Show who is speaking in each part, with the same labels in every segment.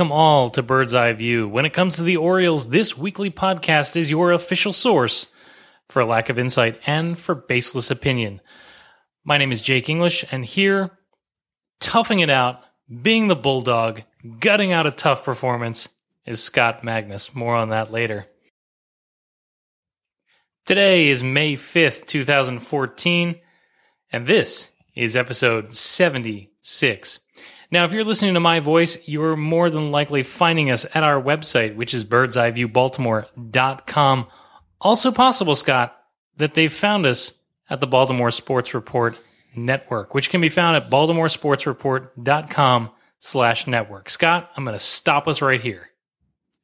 Speaker 1: welcome all to Bird's Eye View. When it comes to the Orioles, this weekly podcast is your official source for lack of insight and for baseless opinion. My name is Jake English, and here, toughing it out, being the bulldog, gutting out a tough performance, is Scott Magnus. More on that later. Today is May 5th, 2014, and this is episode 76. Now, if you're listening to my voice, you're more than likely finding us at our website, which is birdseyeviewbaltimore.com. Also possible, Scott, that they've found us at the Baltimore Sports Report Network, which can be found at baltimoresportsreport.com slash network. Scott, I'm going to stop us right here.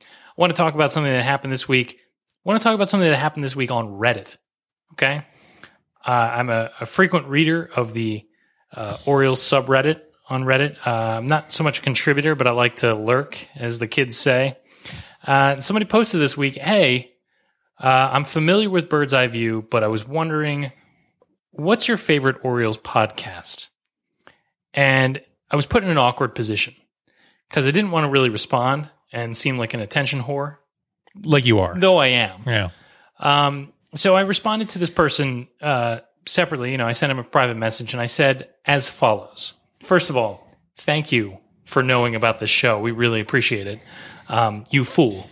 Speaker 1: I want to talk about something that happened this week. I want to talk about something that happened this week on Reddit. Okay. Uh, I'm a, a frequent reader of the uh, Orioles subreddit on Reddit. Uh, I'm not so much a contributor, but I like to lurk, as the kids say. Uh, somebody posted this week, hey, uh, I'm familiar with Bird's Eye View, but I was wondering, what's your favorite Orioles podcast? And I was put in an awkward position because I didn't want to really respond and seem like an attention whore,
Speaker 2: like you are.
Speaker 1: though I am.
Speaker 2: Yeah.
Speaker 1: Um, so I responded to this person uh, separately. You know, I sent him a private message and I said as follows. First of all, thank you for knowing about this show. We really appreciate it. Um, you fool.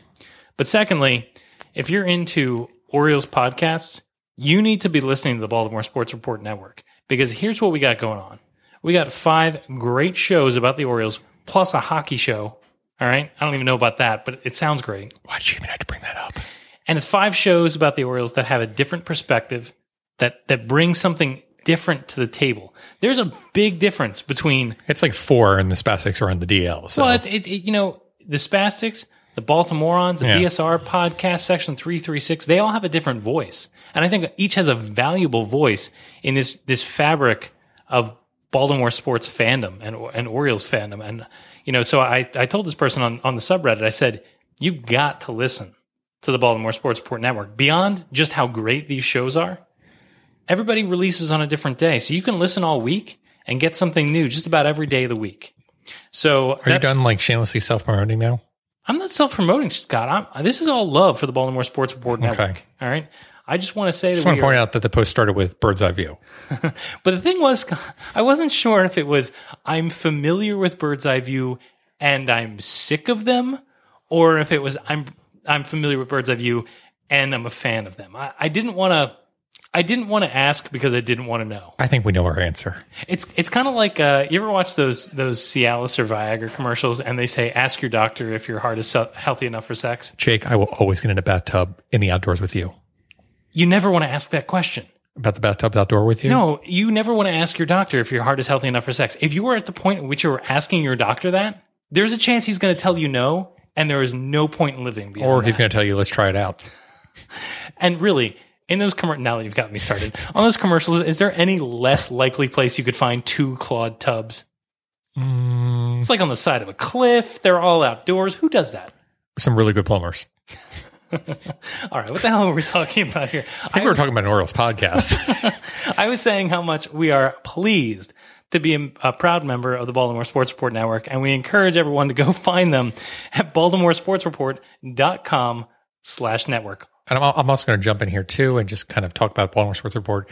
Speaker 1: But secondly, if you're into Orioles podcasts, you need to be listening to the Baltimore Sports Report Network because here's what we got going on. We got five great shows about the Orioles plus a hockey show. All right. I don't even know about that, but it sounds great.
Speaker 2: Why'd you even have to bring that up?
Speaker 1: And it's five shows about the Orioles that have a different perspective that that brings something different to the table. There's a big difference between
Speaker 2: It's like four, and the Spastics are on the DL. So
Speaker 1: well, it, it, it- you know, the Spastics, the Baltimoreans, the
Speaker 2: Yeah.
Speaker 1: BSR podcast, Section Three Three Six. They all have a different voice, and I think each has a valuable voice in this this fabric of Baltimore sports fandom and and Orioles fandom. And you know, so I I told this person on on the subreddit, I said, you've got to listen to the Baltimore Sports Report Network beyond just how great these shows are. Everybody releases on a different day, so you can listen all week and get something new just about every day of the week. So
Speaker 2: are you done like shamelessly self promoting now?
Speaker 1: I'm not self promoting, Scott. I'm, this is all love for the Baltimore Sports Report Network. All right. I just want to say
Speaker 2: I
Speaker 1: Just
Speaker 2: want to point
Speaker 1: are,
Speaker 2: out that the post started with bird's eye view.
Speaker 1: but the thing was, I wasn't sure if it was I'm familiar with Bird's Eye View and I'm sick of them, or if it was I'm I'm familiar with Bird's Eye View and I'm a fan of them. I, I didn't want to. I didn't want to ask because I didn't want to know.
Speaker 2: I think we know our answer.
Speaker 1: It's it's kind of like uh, you ever watch those those Cialis or Viagra commercials, and they say, "Ask your doctor if your heart is se- healthy enough for sex."
Speaker 2: Jake, I will always get in a bathtub in the outdoors with you.
Speaker 1: You never want to ask that question.
Speaker 2: About the bathtub outdoor with you?
Speaker 1: No, you never want to ask your doctor if your heart is healthy enough for sex. If you were at the point at which you're asking your doctor that, there's a chance he's going to tell you no, and there is no point in living beyond
Speaker 2: Or he's
Speaker 1: that.
Speaker 2: going to tell you, let's try it out.
Speaker 1: And really, in those commercials, now that you've got me started on those commercials, is there any less likely place you could find two clawed tubs?
Speaker 2: Mm,
Speaker 1: It's like on the side of a cliff. They're all outdoors. Who does that?
Speaker 2: some really good plumbers.
Speaker 1: All right, what the hell are we talking about here?
Speaker 2: I think we were talking about an Orioles podcast.
Speaker 1: I was saying how much we are pleased to be a, a proud member of the Baltimore Sports Report Network, and we encourage everyone to go find them at baltimoresportsreport.com slash network.
Speaker 2: And I'm, also going to jump in here too and just kind of talk about Baltimore Sports Report.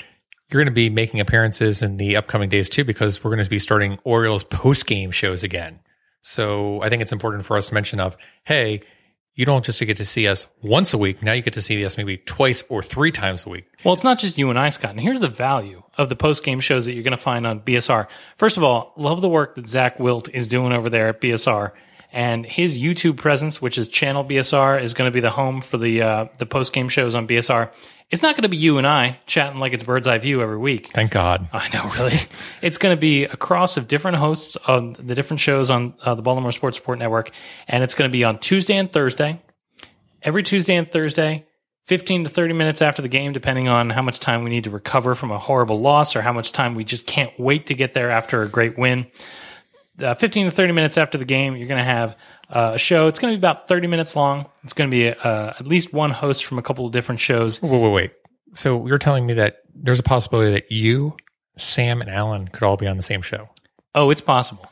Speaker 2: You're going to be making appearances in the upcoming days too, because we're going to be starting Orioles post game shows again. So I think it's important for us to mention of, hey, you don't just get to see us once a week. Now you get to see us maybe twice or three times a week.
Speaker 1: Well, it's not just you and I, Scott, and here's the value of the post game shows that you're going to find on BSR. First of all, love the work that Zach Wilt is doing over there at BSR. And his YouTube presence, which is Channel BSR, is going to be the home for the uh, the post game shows on BSR. It's not going to be you and I chatting like it's bird's eye view every week.
Speaker 2: Thank God.
Speaker 1: I know, really. It's going to be a cross of different hosts on the different shows on uh, the Baltimore Sports Support Network, and it's going to be on Tuesday and Thursday. Every Tuesday and Thursday, 15 to 30 minutes after the game, depending on how much time we need to recover from a horrible loss or how much time we just can't wait to get there after a great win. Uh, 15 to 30 minutes after the game, you're going to have uh, a show. It's going to be about 30 minutes long. It's going to be uh, at least one host from a couple of different shows.
Speaker 2: Wait, wait, wait. So you're telling me that there's a possibility that you, Sam, and Alan could all be on the same show?
Speaker 1: Oh, it's possible.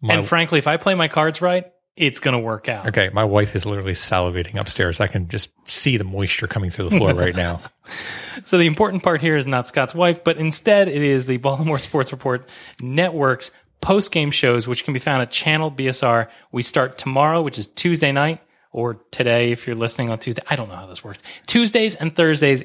Speaker 2: My-
Speaker 1: and frankly, if I play my cards right, it's going to work out.
Speaker 2: Okay, my wife is literally salivating upstairs. I can just see the moisture coming through the floor right now.
Speaker 1: So the important part here is not Scott's wife, but instead it is the Baltimore Sports Report Network's post game shows, which can be found at Channel BSR. We start tomorrow, which is Tuesday night, or today if you're listening on Tuesday. I don't know how this works. Tuesdays and Thursdays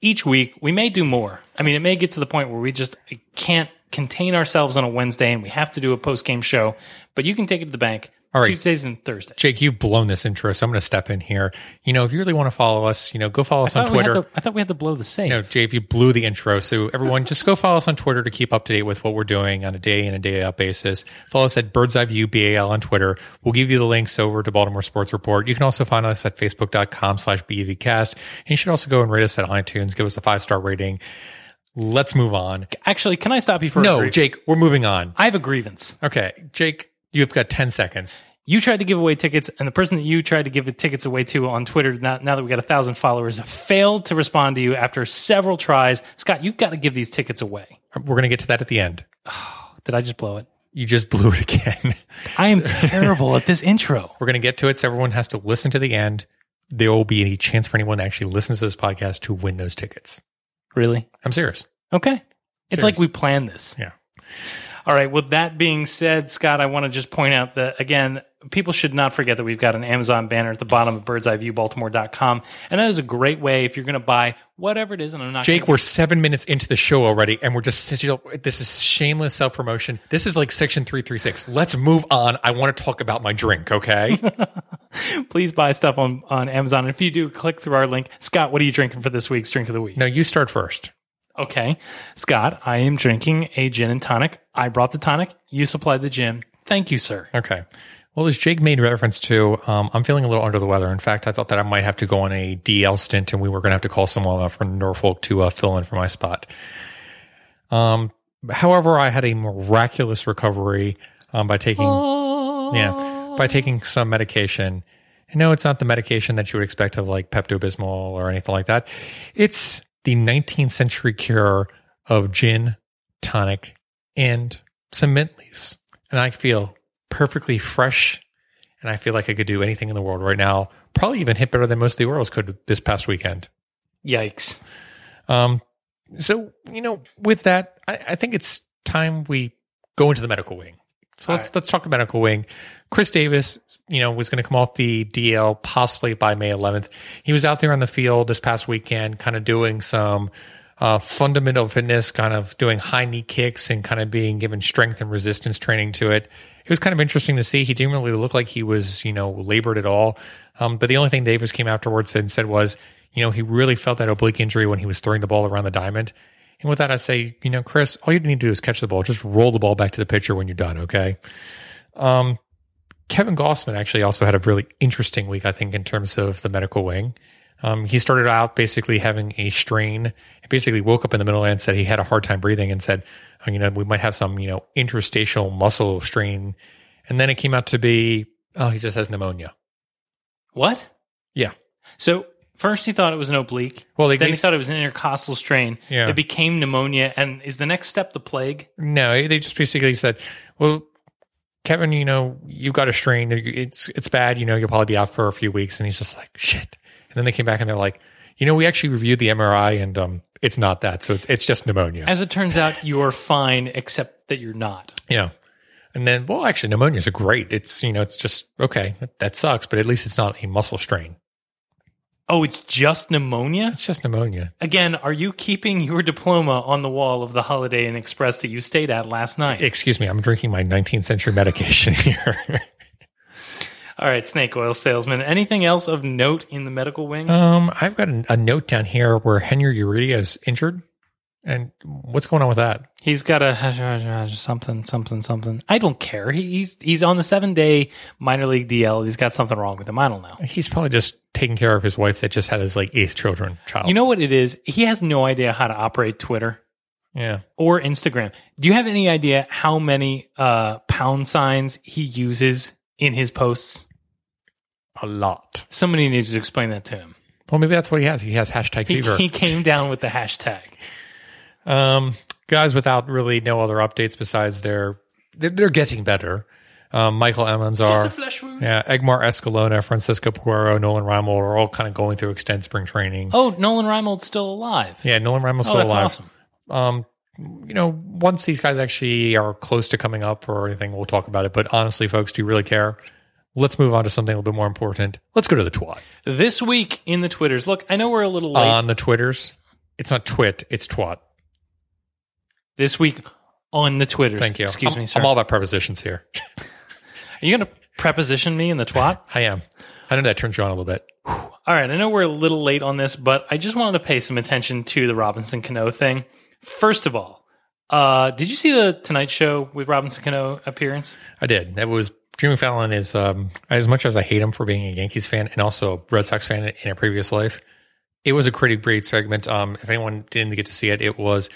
Speaker 1: each week. We may do more. I mean, it may get to the point where we just can't contain ourselves on a Wednesday and we have to do a post game show, but you can take it to the bank.
Speaker 2: All right.
Speaker 1: Tuesdays and Thursdays.
Speaker 2: Jake, you've blown this intro, so I'm going to step in here. You know, if you really want to follow us, you know, go follow us on
Speaker 1: thought, we had
Speaker 2: Twitter.
Speaker 1: to, I thought we had to blow the save.
Speaker 2: No, Jay, if you blew the intro. So everyone, just go follow us on Twitter to keep up to date with what we're doing on a day in and day out basis. Follow us at Bird's Eye View BAL on Twitter. We'll give you the links over to Baltimore Sports Report. You can also find us at facebook.com slash BEVcast. And you should also go and rate us at iTunes. Give us a five star rating. Let's move on.
Speaker 1: Actually, can I stop you for a
Speaker 2: No. Jake, we're moving on.
Speaker 1: I have a grievance.
Speaker 2: Okay, Jake, you've got 10 seconds.
Speaker 1: You tried to give away tickets, and the person that you tried to give the tickets away to on Twitter, now, now that we got a thousand followers, failed to respond to you after several tries. Scott, you've got to give these tickets away.
Speaker 2: We're going to get to that at the end.
Speaker 1: Did I just blow it?
Speaker 2: You just blew it again.
Speaker 1: I am terrible at this intro.
Speaker 2: We're going to get to it. So everyone has to listen to the end. There will be a chance for anyone that actually listens to this podcast to win those tickets.
Speaker 1: Really?
Speaker 2: I'm serious.
Speaker 1: Okay. It's
Speaker 2: Serious.
Speaker 1: like we planned this.
Speaker 2: Yeah.
Speaker 1: All right. With that being said, Scott, I want to just point out that, again, people should not forget that we've got an Amazon banner at the bottom of birdseyeviewbaltimore.com. And that is a great way if you're going to buy whatever it is. And I'm not
Speaker 2: Jake,
Speaker 1: gonna-
Speaker 2: we're seven minutes into the show already, and we're just this is shameless self promotion. This is like section three three six. Let's move on. I want to talk about my drink. Okay.
Speaker 1: please buy stuff on, on Amazon. And if you do, click through our link. Scott, what are you drinking for this week's drink of the week?
Speaker 2: no, you start first.
Speaker 1: Okay. Scott, I am drinking a gin and tonic. I brought the tonic. You supplied the gin. Thank you, sir.
Speaker 2: Okay. Well, as Jake made reference to, um, I'm feeling a little under the weather. In fact, I thought that I might have to go on a DL stint, and we were going to have to call someone up from Norfolk to uh, fill in for my spot. Um, however, I had a miraculous recovery um, by taking, yeah, by taking some medication. And no, it's not the medication that you would expect of like Pepto Bismol or anything like that. It's the 19th century cure of gin, tonic, and some mint leaves. And I feel perfectly fresh. And I feel like I could do anything in the world right now. Probably even hit better than most of the Orioles could this past weekend.
Speaker 1: Yikes.
Speaker 2: Um, so, you know, with that, I, I think it's time we go into the medical wing. So let's let's talk the medical wing. Chris Davis, you know, was going to come off the DL possibly by May 11th. He was out there on the field this past weekend, kind of doing some uh, fundamental fitness, kind of doing high knee kicks and kind of being given strength and resistance training to it. It was kind of interesting to see. He didn't really look like he was, you know, labored at all. Um, but the only thing Davis came afterwards and said was, you know, he really felt that oblique injury when he was throwing the ball around the diamond. And with that, I say, you know, Chris, all you need to do is catch the ball. Just roll the ball back to the pitcher when you're done. Okay. Um, Kevin Gausman actually also had a really interesting week, I think, in terms of the medical wing. Um, he started out basically having a strain. He basically woke up in the middle and said he had a hard time breathing and said, oh, you know, we might have some, you know, interstitial muscle strain. And then it came out to be, oh, he just has pneumonia.
Speaker 1: What?
Speaker 2: Yeah.
Speaker 1: So first he thought it was an oblique.
Speaker 2: Well, they-
Speaker 1: then he thought it was an intercostal strain.
Speaker 2: Yeah.
Speaker 1: It became pneumonia. And is the next step the plague?
Speaker 2: No, they just basically said, well, Kevin, you know, you've got a strain. It's it's bad. You know, you'll probably be out for a few weeks. And he's just like, shit. And then they came back and they're like, you know, we actually reviewed the MRI and um, it's not that. So it's it's just pneumonia.
Speaker 1: As it turns out, you're fine, except that you're not.
Speaker 2: Yeah. And then, well, actually, pneumonias are great. It's, you know, it's just, okay, that sucks, but at least it's not a muscle strain.
Speaker 1: Oh, it's just pneumonia?
Speaker 2: It's just pneumonia.
Speaker 1: Again, are you keeping your diploma on the wall of the Holiday Inn Express that you stayed at last night?
Speaker 2: Excuse me, I'm drinking my 19th century medication here.
Speaker 1: All right, snake oil salesman. Anything else of note in the medical wing?
Speaker 2: um, I've got a, a note down here where Henry Urrutia is injured. And what's going on with that?
Speaker 1: He's got a something, something, something. I don't care. He, he's he's on the seven day minor league DL. He's got something wrong with him. I don't know.
Speaker 2: He's probably just taking care of his wife that just had his like eighth children child.
Speaker 1: You know what it is? He has no idea how to operate Twitter
Speaker 2: yeah.
Speaker 1: or Instagram. Do you have any idea how many uh, pound signs he uses in his posts?
Speaker 2: A lot.
Speaker 1: Somebody needs to explain that to him.
Speaker 2: Well, maybe that's what he has. He has hashtag
Speaker 1: He,
Speaker 2: fever.
Speaker 1: he came down with the hashtag.
Speaker 2: Um, guys, without really no other updates besides they're they're, they're getting better. Um, Michael Emmons are
Speaker 1: flesh wound.
Speaker 2: yeah, Edgmer Escalona, Francisco Peguero, Nolan Reimold are all kind of going through extended spring training.
Speaker 1: Oh, Nolan Reimold's still alive.
Speaker 2: Yeah, Nolan Reimold's
Speaker 1: oh,
Speaker 2: still
Speaker 1: that's
Speaker 2: alive.
Speaker 1: awesome.
Speaker 2: Um, you know, once these guys actually are close to coming up or anything, we'll talk about it. But honestly, folks, do you really care? Let's move on to something a little bit more important. Let's go to the twat.
Speaker 1: This week in the Twitters, look, I know we're a little late.
Speaker 2: On the Twitters, it's not twit, it's twat.
Speaker 1: this week on the Twitters.
Speaker 2: Thank you.
Speaker 1: Excuse
Speaker 2: I'm,
Speaker 1: me, sir.
Speaker 2: I'm all about prepositions here.
Speaker 1: Are you going to preposition me in the twat?
Speaker 2: I am. I know that turns you on a little bit.
Speaker 1: All right, I know we're a little late on this, but I just wanted to pay some attention to the Robinson Cano thing. First of all, uh, did you see the Tonight Show with Robinson Cano appearance?
Speaker 2: I did. That was Jimmy Fallon is um, as much as I hate him for being a Yankees fan and also a Red Sox fan in a previous life. It was a pretty great segment. Um, if anyone didn't get to see it, it was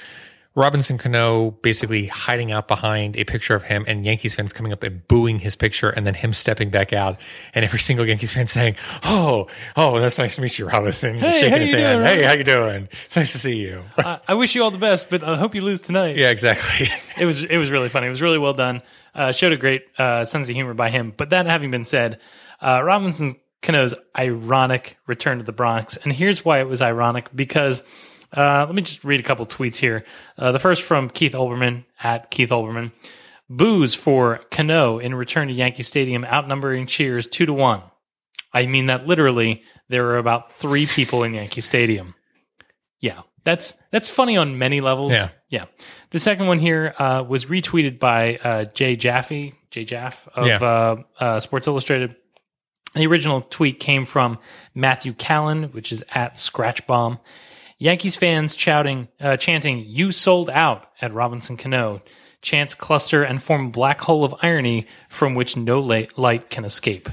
Speaker 2: Robinson Cano basically hiding out behind a picture of him and Yankees fans coming up and booing his picture and then him stepping back out and every single Yankees fan saying, "Oh, oh, that's nice to meet you, Robinson." Just
Speaker 1: Hey,
Speaker 2: shaking
Speaker 1: how
Speaker 2: his
Speaker 1: you
Speaker 2: hand.
Speaker 1: doing,
Speaker 2: hey, how you doing? It's nice to see you.
Speaker 1: I, I wish you all the best, but I hope you lose tonight.
Speaker 2: yeah, exactly.
Speaker 1: It was it was really funny. It was really well done. Uh, showed a great uh, sense of humor by him. But that having been said, uh, Robinson Cano's ironic return to the Bronx, and here's why it was ironic because. Uh, let me just read a couple tweets here. Uh, the first from Keith Olbermann at Keith Olbermann. Booze for Cano in return to Yankee Stadium, outnumbering cheers two to one. I mean that literally. There were about three people in Yankee Stadium. Yeah, that's that's funny on many levels.
Speaker 2: Yeah.
Speaker 1: yeah. The second one here uh, was retweeted by uh, Jay Jaffe, Jay Jaff of
Speaker 2: Yeah.
Speaker 1: uh, uh, Sports Illustrated. The original tweet came from Matthew Callan, which is at Scratchbomb. Yankees fans shouting, uh, chanting, "You sold out!" at Robinson Cano. Chants cluster and form a black hole of irony from which no light, can escape.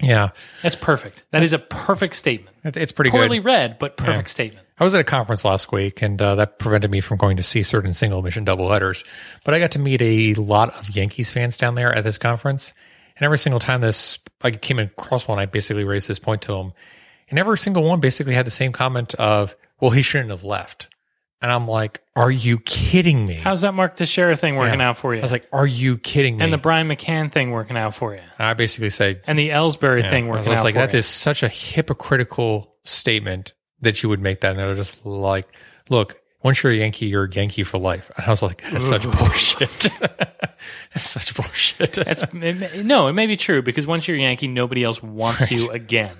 Speaker 2: yeah,
Speaker 1: That's perfect. That is a perfect statement.
Speaker 2: it's pretty
Speaker 1: Poorly
Speaker 2: good.
Speaker 1: read, but perfect statement.
Speaker 2: I was at a conference last week, and uh, that prevented me from going to see certain single mission doubleheaders. But I got to meet a lot of Yankees fans down there at this conference, and every single time this I came across one, I basically raised this point to them, and every single one basically had the same comment of, "Well, he shouldn't have left." And I'm like, "Are you kidding me?"
Speaker 1: How's that Mark Teixeira thing working
Speaker 2: Yeah.
Speaker 1: out for you?
Speaker 2: I was like, "Are you kidding me?"
Speaker 1: and the Brian McCann thing working out for you,
Speaker 2: I basically say,
Speaker 1: and the Ellsbury
Speaker 2: Yeah.
Speaker 1: thing
Speaker 2: I was
Speaker 1: working out
Speaker 2: like,
Speaker 1: for
Speaker 2: that
Speaker 1: you.
Speaker 2: is such a hypocritical statement that you would make that. And they're just like, look, once you're a Yankee, you're a Yankee for life. And I was like, that's such bullshit. that's such bullshit.
Speaker 1: That's it no, it may be true because once you're a Yankee, nobody else wants you again.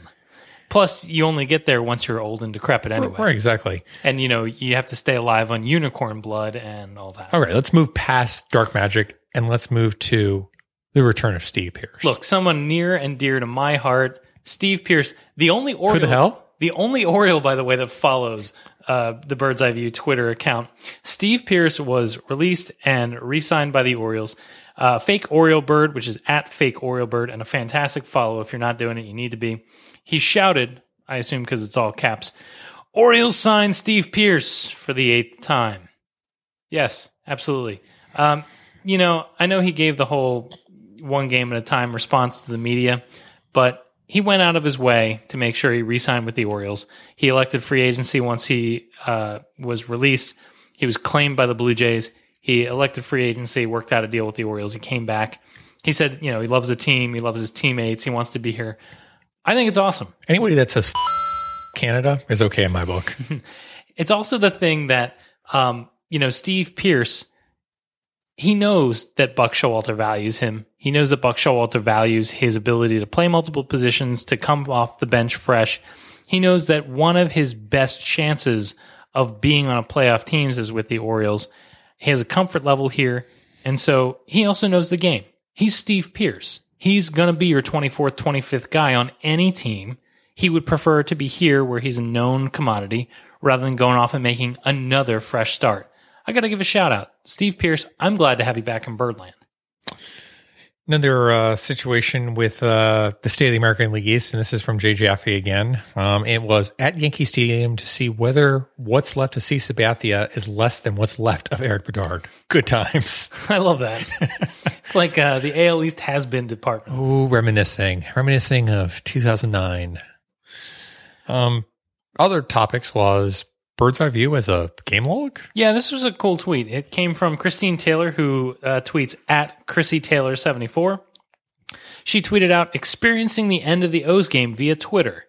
Speaker 1: Plus, you only get there once you're old and decrepit anyway,
Speaker 2: right, exactly.
Speaker 1: and you know you have to stay alive on unicorn blood and all that.
Speaker 2: All right, let's move past dark magic and let's move to the return of Steve Pearce.
Speaker 1: Look, someone near and dear to my heart, Steve Pearce, the only Oriole.
Speaker 2: Who the hell?
Speaker 1: The only Oriole, by the way, that follows uh, the Bird's Eye View Twitter account. Steve Pearce was released and re-signed by the Orioles. Uh, fake Oriole Bird, which is at fake Oriole Bird, and a fantastic follow. If you're not doing it, you need to be. He shouted, I assume because it's all caps, Orioles sign Steve Pearce for the eighth time. Yes, absolutely. Um, you know, I know he gave the whole one game at a time response to the media, but he went out of his way to make sure he re-signed with the Orioles. He elected free agency once he uh, was released. He was claimed by the Blue Jays. He elected free agency, worked out a deal with the Orioles. He came back. He said, you know, he loves the team. He loves his teammates. He wants to be here. I think it's awesome.
Speaker 2: Anybody that says Canada is okay in my book.
Speaker 1: It's also the thing that, um, you know, Steve Pearce, he knows that Buck Showalter values him. He knows that Buck Showalter values his ability to play multiple positions, to come off the bench fresh. He knows that one of his best chances of being on a playoff teams is with the Orioles. He has a comfort level here, and so he also knows the game. He's Steve Pearce. He's going to be your 24th, 25th guy on any team. He would prefer to be here where he's a known commodity rather than going off and making another fresh start. I got to give a shout out. Steve Pearce, I'm glad to have you back in Birdland.
Speaker 2: Another uh, situation with uh, the State of the American League East, and this is from Jay Jaffe again. Um, it was at Yankee Stadium to see whether what's left of C. Sabathia is less than what's left of Erik Bedard. Good times.
Speaker 1: I love that. it's like uh, the AL East has been department.
Speaker 2: Ooh, reminiscing, reminiscing of 2009. Um, other topics was bird's eye view as a game log.
Speaker 1: Yeah, this was a cool tweet. It came from Christine Taylor, who uh, tweets at Chrissy Taylor 74. She tweeted out experiencing the end of the O's game via Twitter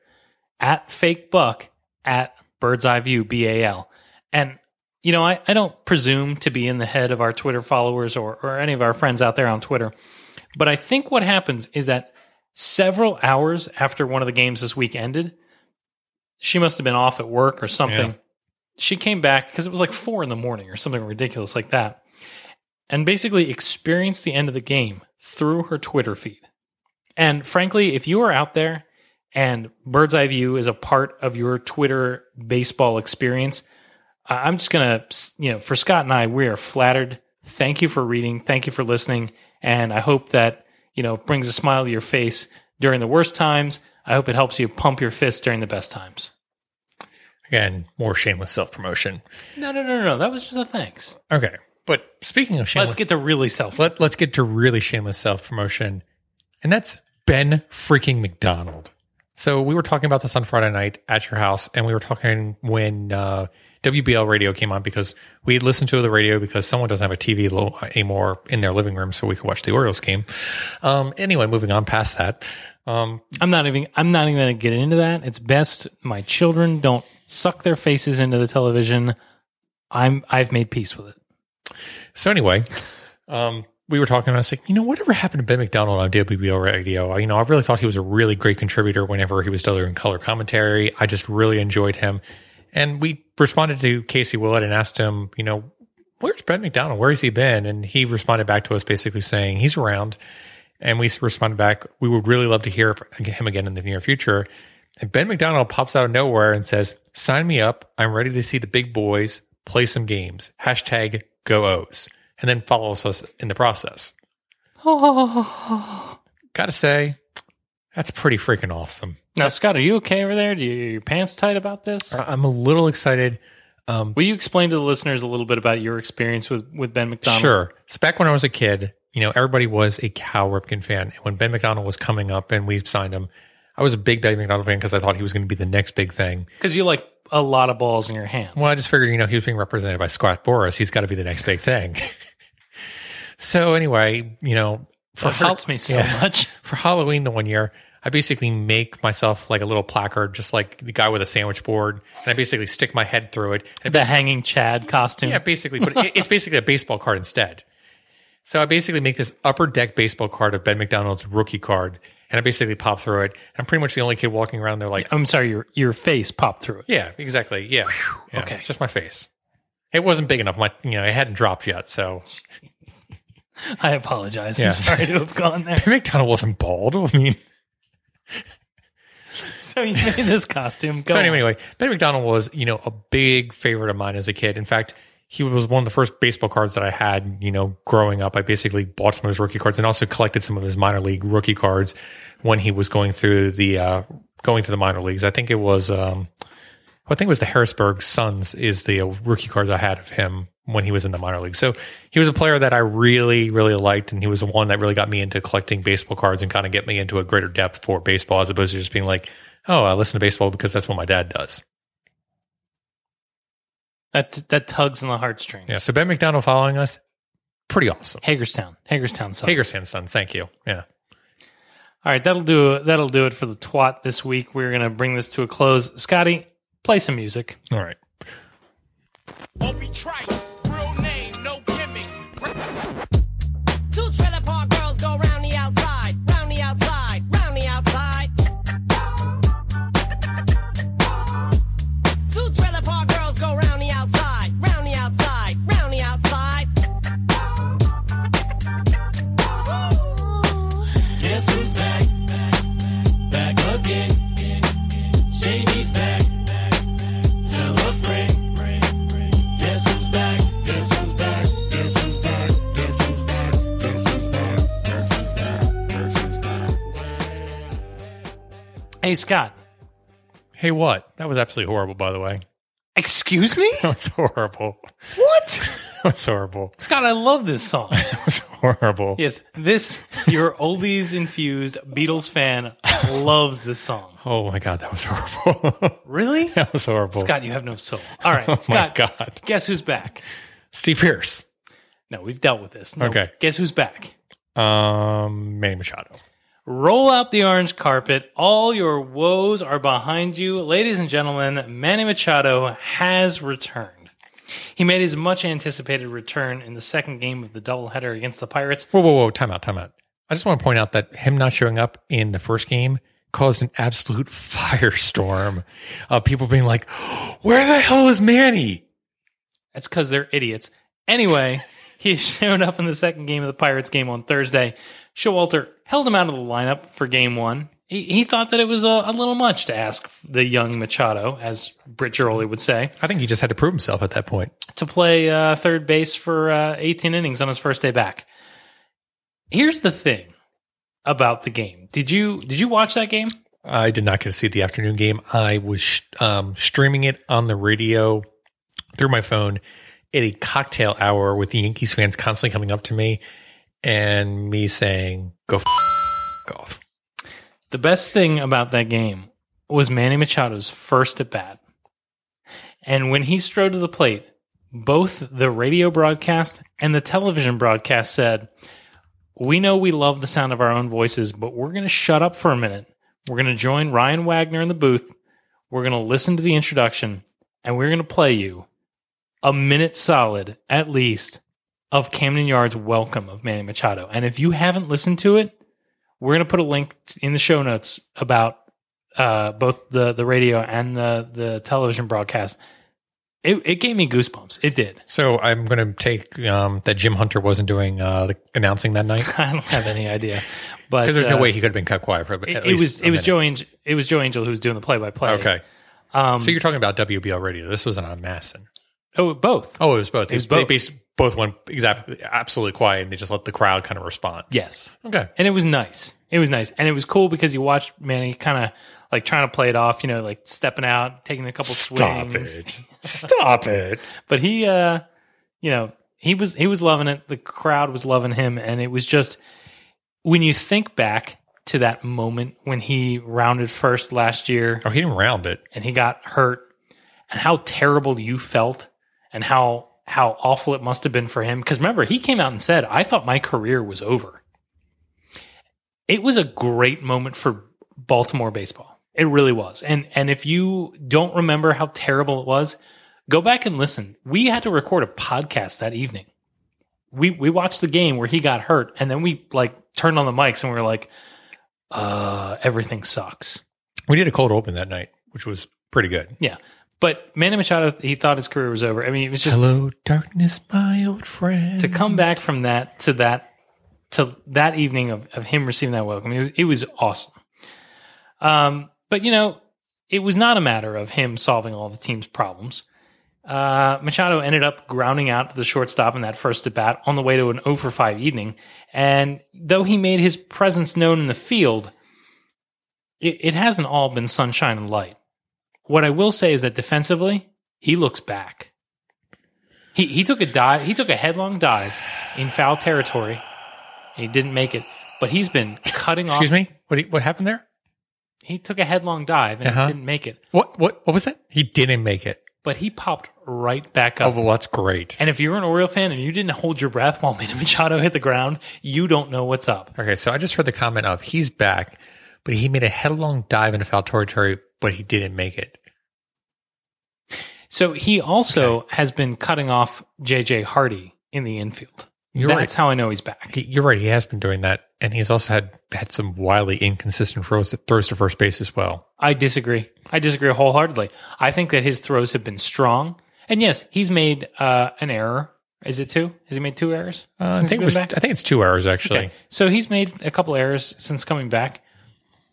Speaker 1: at fake buck at bird's eye view BAL. And, you know, I, I don't presume to be in the head of our Twitter followers or, or any of our friends out there on Twitter. But I think what happens is that several hours after one of the games this week ended, she must have been off at work or something.
Speaker 2: Yeah.
Speaker 1: She came back because it was like four in the morning or something ridiculous like that, and basically experienced the end of the game through her Twitter feed. And frankly, if you are out there and Bird's Eye View is a part of your Twitter baseball experience, I'm just gonna, you know, for Scott and I, we are flattered. Thank you for reading. Thank you for listening, and I hope that you know brings a smile to your face during the worst times. I hope it helps you pump your fist during the best times.
Speaker 2: Again, more shameless self promotion.
Speaker 1: No, no, no, no. That was just a thanks.
Speaker 2: Okay, but speaking of shameless,
Speaker 1: Let's get to really self.
Speaker 2: let, let's get to really shameless self promotion, and that's Ben freaking McDonald. So we were talking about this on Friday night at your house, and we were talking when uh, WBAL radio came on because we had listened to the radio because someone doesn't have a TV lo- anymore in their living room, so we could watch the Orioles game. Um, anyway, moving on past that. Um,
Speaker 1: I'm not even. I'm not even going to get into that. It's best my children don't suck their faces into the television. I'm. I've made peace with it.
Speaker 2: So anyway, um, we were talking. And I was like, you know, whatever happened to Ben McDonald on WBAL Radio? I- You know, I really thought he was a really great contributor whenever he was delivering color commentary. I just really enjoyed him. And we responded to Casey Willett and asked him, you know, where's Ben McDonald? Where has he been? And he responded back to us basically saying he's around. And we responded back, we would really love to hear him again in the near future. And Ben McDonald pops out of nowhere and says, sign me up. I'm ready to see the big boys play some games. Hashtag go O's. And then follows us in the process. Oh, gotta say, that's pretty freaking awesome.
Speaker 1: Now, Scott, are you okay over there? Do you are your pants tight about this?
Speaker 2: Uh, I'm a little excited.
Speaker 1: Um, Will you explain to the listeners a little bit about your experience with with Ben McDonald?
Speaker 2: Sure. So back when I was a kid, you know, everybody was a Cal Ripken fan. And when Ben McDonald was coming up and we signed him, I was a big Ben McDonald fan because I thought he was going to be the next big thing.
Speaker 1: because you like a lot of balls in your hand.
Speaker 2: Well, I just figured, you know, he was being represented by Scott Boras. He's got to be the next big thing. so anyway, you know, for
Speaker 1: It hurts me so
Speaker 2: yeah.
Speaker 1: much.
Speaker 2: for Halloween the one year, I basically make myself like a little placard, just like the guy with a sandwich board, and I basically stick my head through it.
Speaker 1: The hanging Chad costume.
Speaker 2: yeah, basically, but it, it's basically a baseball card instead. So I basically make this upper deck baseball card of Ben McDonald's rookie card, and I basically pop through it. I'm pretty much the only kid walking around there like,
Speaker 1: I'm sorry, your your face popped through it.
Speaker 2: yeah, exactly, yeah, Yeah,
Speaker 1: okay.
Speaker 2: just my face. It wasn't big enough. My, you know, it hadn't dropped yet, so
Speaker 1: I apologize.
Speaker 2: Yeah.
Speaker 1: I'm sorry to have gone there.
Speaker 2: Ben McDonald wasn't bald. I mean,
Speaker 1: So you made this costume. Go
Speaker 2: so
Speaker 1: on.
Speaker 2: anyway, Ben McDonald was, you know, a big favorite of mine as a kid. In fact, he was one of the first baseball cards that I had, you know, growing up. I basically bought some of his rookie cards and also collected some of his minor league rookie cards when he was going through the uh going through the minor leagues. I think it was um I think it was the Harrisburg Suns is the uh, rookie cards I had of him when he was in the minor league. So he was a player that I really, really liked, and he was the one that really got me into collecting baseball cards and kind of get me into a greater depth for baseball, as opposed to just being like, oh, I listen to baseball because that's what my dad does.
Speaker 1: That that tugs on the heartstrings.
Speaker 2: Yeah. So Ben McDonald following us, pretty awesome.
Speaker 1: Hagerstown, Hagerstown. Sucks.
Speaker 2: Hagerson's son, thank you. Yeah.
Speaker 1: All right, that'll do. That'll do it for the twat this week. We're gonna bring this to a close. Scotty, play some music.
Speaker 2: All right.
Speaker 1: Hey, Scott.
Speaker 2: Hey, what? That was absolutely horrible, by the way.
Speaker 1: Excuse me?
Speaker 2: That was horrible.
Speaker 1: What?
Speaker 2: That was horrible.
Speaker 1: Scott, I love this song.
Speaker 2: That was horrible.
Speaker 1: Yes, this, your oldies infused Beatles fan loves this song.
Speaker 2: Oh my god, that was horrible.
Speaker 1: Really?
Speaker 2: that was horrible.
Speaker 1: Scott, you have no soul. All right,
Speaker 2: oh my
Speaker 1: Scott,
Speaker 2: god.
Speaker 1: guess who's back?
Speaker 2: Steve Pearce.
Speaker 1: No, we've dealt with this. No,
Speaker 2: Okay.
Speaker 1: Guess who's back?
Speaker 2: Um, Manny Machado.
Speaker 1: Roll out the orange carpet. All your woes are behind you. Ladies and gentlemen, Manny Machado has returned. He made his much anticipated return in the second game of the doubleheader against the Pirates.
Speaker 2: Whoa, whoa, whoa! Time out, time out. I just want to point out that him not showing up in the first game caused an absolute firestorm of people being like, "Where the hell is Manny?"
Speaker 1: That's because they're idiots. Anyway, he showed up in the second game of the Pirates game on Thursday. Showalter held him out of the lineup for game one. He, he thought that it was a, a little much to ask the young Machado, as Britt Ghiroli would say,
Speaker 2: I think he just had to prove himself at that point.
Speaker 1: to play uh, third base for uh, 18 innings on his first day back. Here's the thing about the game. Did you did you watch that game?
Speaker 2: I did not get to see the afternoon game. I was um, streaming it on the radio through my phone at a cocktail hour with the Yankees fans constantly coming up to me and me saying, "Go f- off."
Speaker 1: The best thing about that game was Manny Machado's first at bat. And when he strode to the plate, both the radio broadcast and the television broadcast said, We know we love the sound of our own voices, but we're going to shut up for a minute. We're going to join Ryan Wagner in the booth. We're going to listen to the introduction, and we're going to play you a minute solid, at least, of Camden Yard's welcome of Manny Machado. And if you haven't listened to it, we're going to put a link in the show notes about uh, both the the radio and the the television broadcast. It, it gave me goosebumps. It did.
Speaker 2: So I'm going to take um, that Jim Hunter wasn't doing uh, the announcing that night
Speaker 1: I don't have any idea, but
Speaker 2: because there's no
Speaker 1: uh,
Speaker 2: way he could have been kept quiet for.
Speaker 1: It, it was
Speaker 2: a
Speaker 1: it was. Joe Angel. It was Joe Angel who was doing the play by play.
Speaker 2: Okay,
Speaker 1: Um,
Speaker 2: so you're talking about WBAL radio. This wasn't on MASN.
Speaker 1: oh both.
Speaker 2: Oh, it was both. It
Speaker 1: was
Speaker 2: They
Speaker 1: both.
Speaker 2: basically both went exactly absolutely quiet, and they just let the crowd kind of respond.
Speaker 1: Yes,
Speaker 2: Okay.
Speaker 1: and it was nice. It was nice, and it was cool because you watched Manny kind of like trying to play it off. You know, like stepping out, taking a couple swings.
Speaker 2: Stop
Speaker 1: swings.
Speaker 2: it! Stop it!
Speaker 1: but he uh you know he was he was loving it the crowd was loving him and it was just when you think back to that moment when he rounded first last year
Speaker 2: Oh, he didn't round it.
Speaker 1: and he got hurt and how terrible you felt and how how awful it must have been for him. Because remember he came out and said i thought my career was over. It was a great moment for baltimore baseball. It really was. And and if you don't remember how terrible it was go back and listen. We had to record a podcast that evening. We we watched the game where he got hurt and then we like turned on the mics and we were like uh everything sucks.
Speaker 2: We did a cold open that night, which was pretty good.
Speaker 1: yeah. But Manny Machado, he thought his career was over. I mean, it was just
Speaker 2: Hello, darkness, my old friend.
Speaker 1: to come back from that to that to that evening of, of him receiving that welcome. It, it was awesome. Um, but you know, it was not a matter of him solving all the team's problems. Uh, Machado ended up grounding out to the shortstop in that first at bat on the way to an 0 for 5 evening. And though he made his presence known in the field, it, it hasn't all been sunshine and light. What I will say is that defensively, he looks back. He he took a dive. He took a headlong dive in foul territory. He didn't make it, but he's been cutting
Speaker 2: Excuse
Speaker 1: off.
Speaker 2: me. What what happened there?
Speaker 1: He took a headlong dive and
Speaker 2: Uh-huh.
Speaker 1: didn't make it,
Speaker 2: What what what was that? He didn't make it.
Speaker 1: but he popped right back up.
Speaker 2: Oh well, that's great.
Speaker 1: And if you're an Oriole fan and you didn't hold your breath while Manny Machado hit the ground, you don't know what's up.
Speaker 2: Okay, so I just heard the comment of he's back, but he made a headlong dive into foul territory, but he didn't make it.
Speaker 1: So he also has been cutting off JJ Hardy in the infield.
Speaker 2: You're
Speaker 1: That's
Speaker 2: right.
Speaker 1: how I know he's back.
Speaker 2: He, you're right. He has been doing that, and he's also had had some wildly inconsistent throws that throws to first base as well.
Speaker 1: I disagree. I disagree wholeheartedly. I think that his throws have been strong. And yes, he's made uh, an error. Is it two? Has he made two errors?
Speaker 2: Uh, I think it was. I think it's two errors actually.
Speaker 1: Okay. So he's made a couple errors since coming back,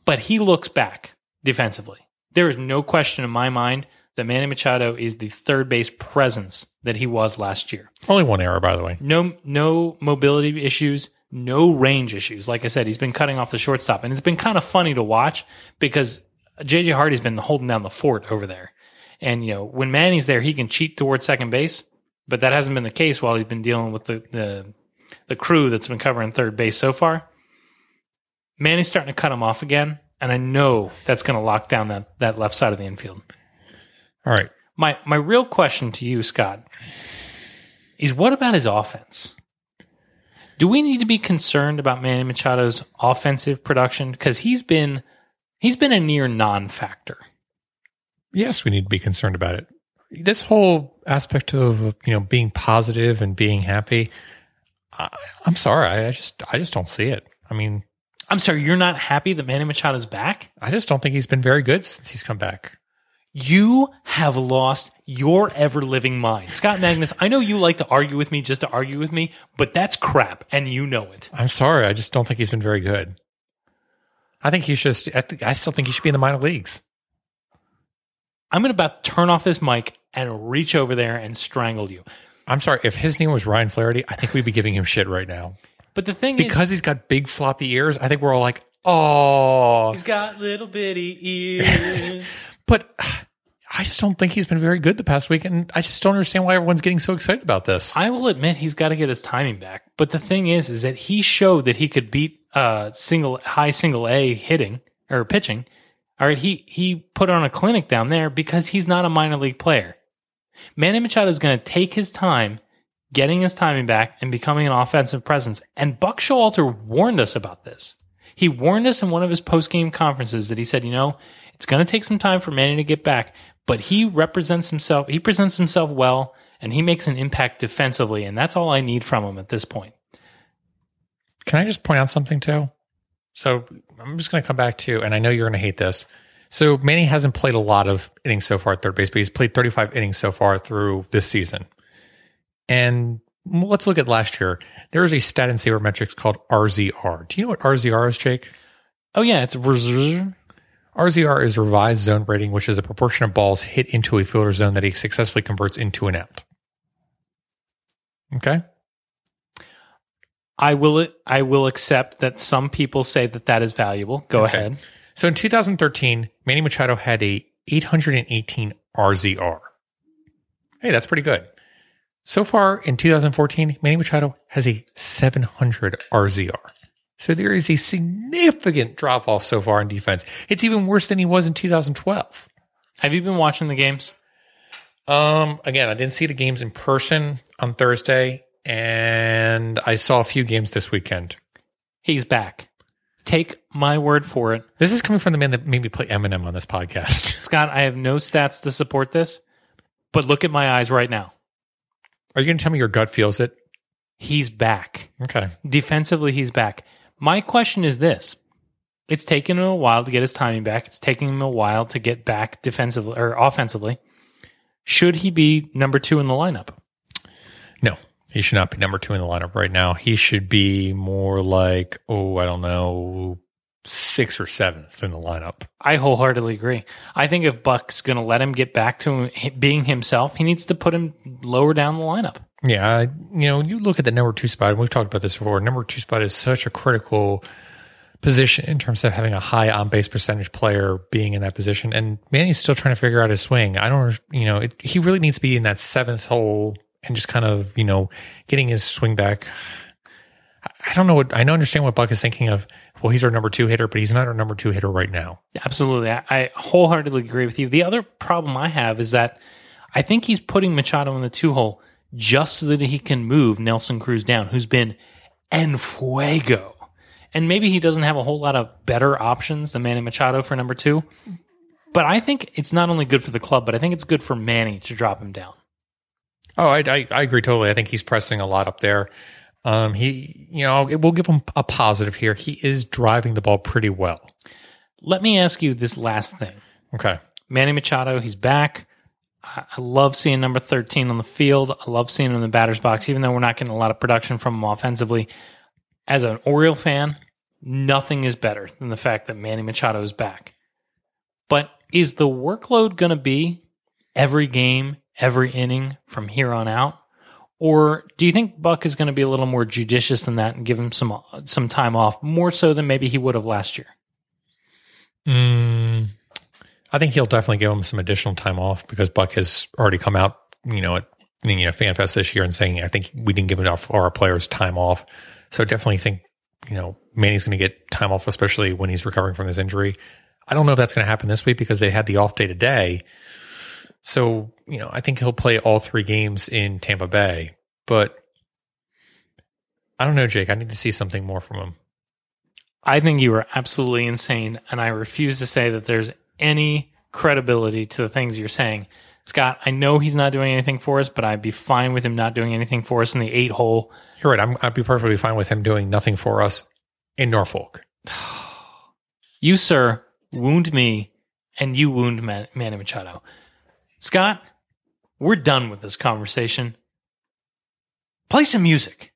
Speaker 1: but he looks back defensively. There is no question in my mind that Manny Machado is the third base presence that he was last year.
Speaker 2: Only one error, by the way.
Speaker 1: No, no mobility issues, no range issues. Like I said, he's been cutting off the shortstop, and it's been kind of funny to watch because JJ Hardy's been holding down the fort over there. And, you know, when Manny's there, he can cheat towards second base, but that hasn't been the case while he's been dealing with the, the, the crew that's been covering third base so far. Manny's starting to cut him off again. And I know that's going to lock down that, that left side of the infield.
Speaker 2: All right.
Speaker 1: My, my real question to you, Scott, is what about his offense? Do we need to be concerned about Manny Machado's offensive production? Because he's been, he's been a near non-factor.
Speaker 2: Yes, we need to be concerned about it. This whole aspect of you know being positive and being happy. I, I'm sorry, I, I just I just don't see it. I mean,
Speaker 1: I'm sorry, you're not happy that Manny Machado is back?
Speaker 2: I just don't think he's been very good since he's come back.
Speaker 1: You have lost your ever living mind. Scott Magnus, I know you like to argue with me just to argue with me, but that's crap, and you know it.
Speaker 2: I'm sorry, I just don't think he's been very good. I think he should. I, think, I still think he should be in the minor leagues.
Speaker 1: I'm going to about turn off this mic and reach over there and strangle you.
Speaker 2: I'm sorry if his name was Ryan Flaherty. I think we'd be giving him shit right now
Speaker 1: But the thing is
Speaker 2: because he's got big floppy ears. I think we're all like, oh,
Speaker 1: he's got little bitty ears.
Speaker 2: but I just don't think he's been very good the past week, and I just don't understand why everyone's getting so excited about this.
Speaker 1: I will admit he's got to get his timing back. But the thing is, is that he showed that he could beat uh single high single A hitting or pitching. All right, he he put on a clinic down there because he's not a minor league player. Manny Machado is going to take his time getting his timing back and becoming an offensive presence. And Buck Showalter warned us about this. He warned us in one of his post game conferences that he said, you know, it's going to take some time for Manny to get back, but he represents himself. He presents himself well and he makes an impact defensively. And that's all I need from him at this point.
Speaker 2: Can I just point out something too? So I'm just going to come back to, and I know you're going to hate this. So Manny hasn't played a lot of innings so far at third base, but he's played 35 innings so far through this season. And let's look at last year. There is a stat and sabermetrics called RZR. Do you know what RZR is, Jake?
Speaker 1: Oh, yeah, it's
Speaker 2: RZR is revised zone rating, which is a proportion of balls hit into a fielder zone that he successfully converts into an out. Okay.
Speaker 1: I will I will accept that some people say that that is valuable. Go
Speaker 2: Okay.
Speaker 1: ahead.
Speaker 2: So in 2013, Manny Machado had a 818 RZR. Hey, that's pretty good. So far in 2014, Manny Machado has a 700 RZR. So there is a significant drop off so far in defense. It's even worse than he was in 2012.
Speaker 1: Have you been watching the games?
Speaker 2: Um, again, I didn't see the games in person on Thursday, and I saw a few games this weekend.
Speaker 1: He's back. Take my word for it.
Speaker 2: This is coming from the man that made me play Eminem on this podcast.
Speaker 1: Scott, I have no stats to support this, but look at my eyes right now.
Speaker 2: Are you going to tell me your gut feels it?
Speaker 1: He's back.
Speaker 2: Okay.
Speaker 1: Defensively, he's back. My question is this. It's taken him a while to get his timing back. It's taking him a while to get back defensively or offensively. Should he be number two in the lineup?
Speaker 2: No, he should not be number two in the lineup right now. He should be more like, oh, I don't know, sixth or seventh in the lineup.
Speaker 1: I wholeheartedly agree. I think if Buck's going to let him get back to being himself, he needs to put him lower down the lineup.
Speaker 2: Yeah, you know, you look at the number two spot, and we've talked about this before. Number two spot is such a critical position in terms of having a high on base percentage player being in that position. And Manny's still trying to figure out his swing. I don't, you know, it, he really needs to be in that seventh hole and just kind of, you know, getting his swing back. I- I don't know what I don't understand what Buck is thinking of. Well, he's our number two hitter, but he's not our number two hitter right now.
Speaker 1: Absolutely. I, I wholeheartedly agree with you. The other problem I have is that I think he's putting Machado in the two hole just so that he can move Nelson Cruz down, who's been en fuego. And maybe he doesn't have a whole lot of better options than Manny Machado for number two. But I think it's not only good for the club, but I think it's good for Manny to drop him down.
Speaker 2: Oh, I, I, I agree totally. I think he's pressing a lot up there. Um, he, you know, we'll give him a positive here. He is driving the ball pretty well.
Speaker 1: Let me ask you this last thing.
Speaker 2: Okay.
Speaker 1: Manny Machado, he's back. I I love seeing number 13 on the field. I love seeing him in the batter's box, even though we're not getting a lot of production from him offensively. As an Oriole fan, nothing is better than the fact that Manny Machado is back. But is the workload going to be every game, every inning from here on out? Or do you think Buck is going to be a little more judicious than that and give him some some time off, more so than maybe he would have last year?
Speaker 2: Mm, I think he'll definitely give him some additional time off because Buck has already come out, you know, at you know FanFest this year and saying I think we didn't give enough our players time off. So definitely think you know Manny's going to get time off, especially when he's recovering from his injury. I don't know if that's going to happen this week because they had the off day today. So you know I think he'll play all three games in Tampa Bay, but I don't know, Jake. I need to see something more from him.
Speaker 1: I think you are absolutely insane, and I refuse to say that there's any credibility to the things you're saying. Scott, I know he's not doing anything for us, but I'd be fine with him not doing anything for us in the eight hole.
Speaker 2: You're right. I'm, I'd be perfectly fine with him doing nothing for us in Norfolk.
Speaker 1: You, sir, wound me, and you wound Man- Manny Machado. Scott, we're done with this conversation. Play some music.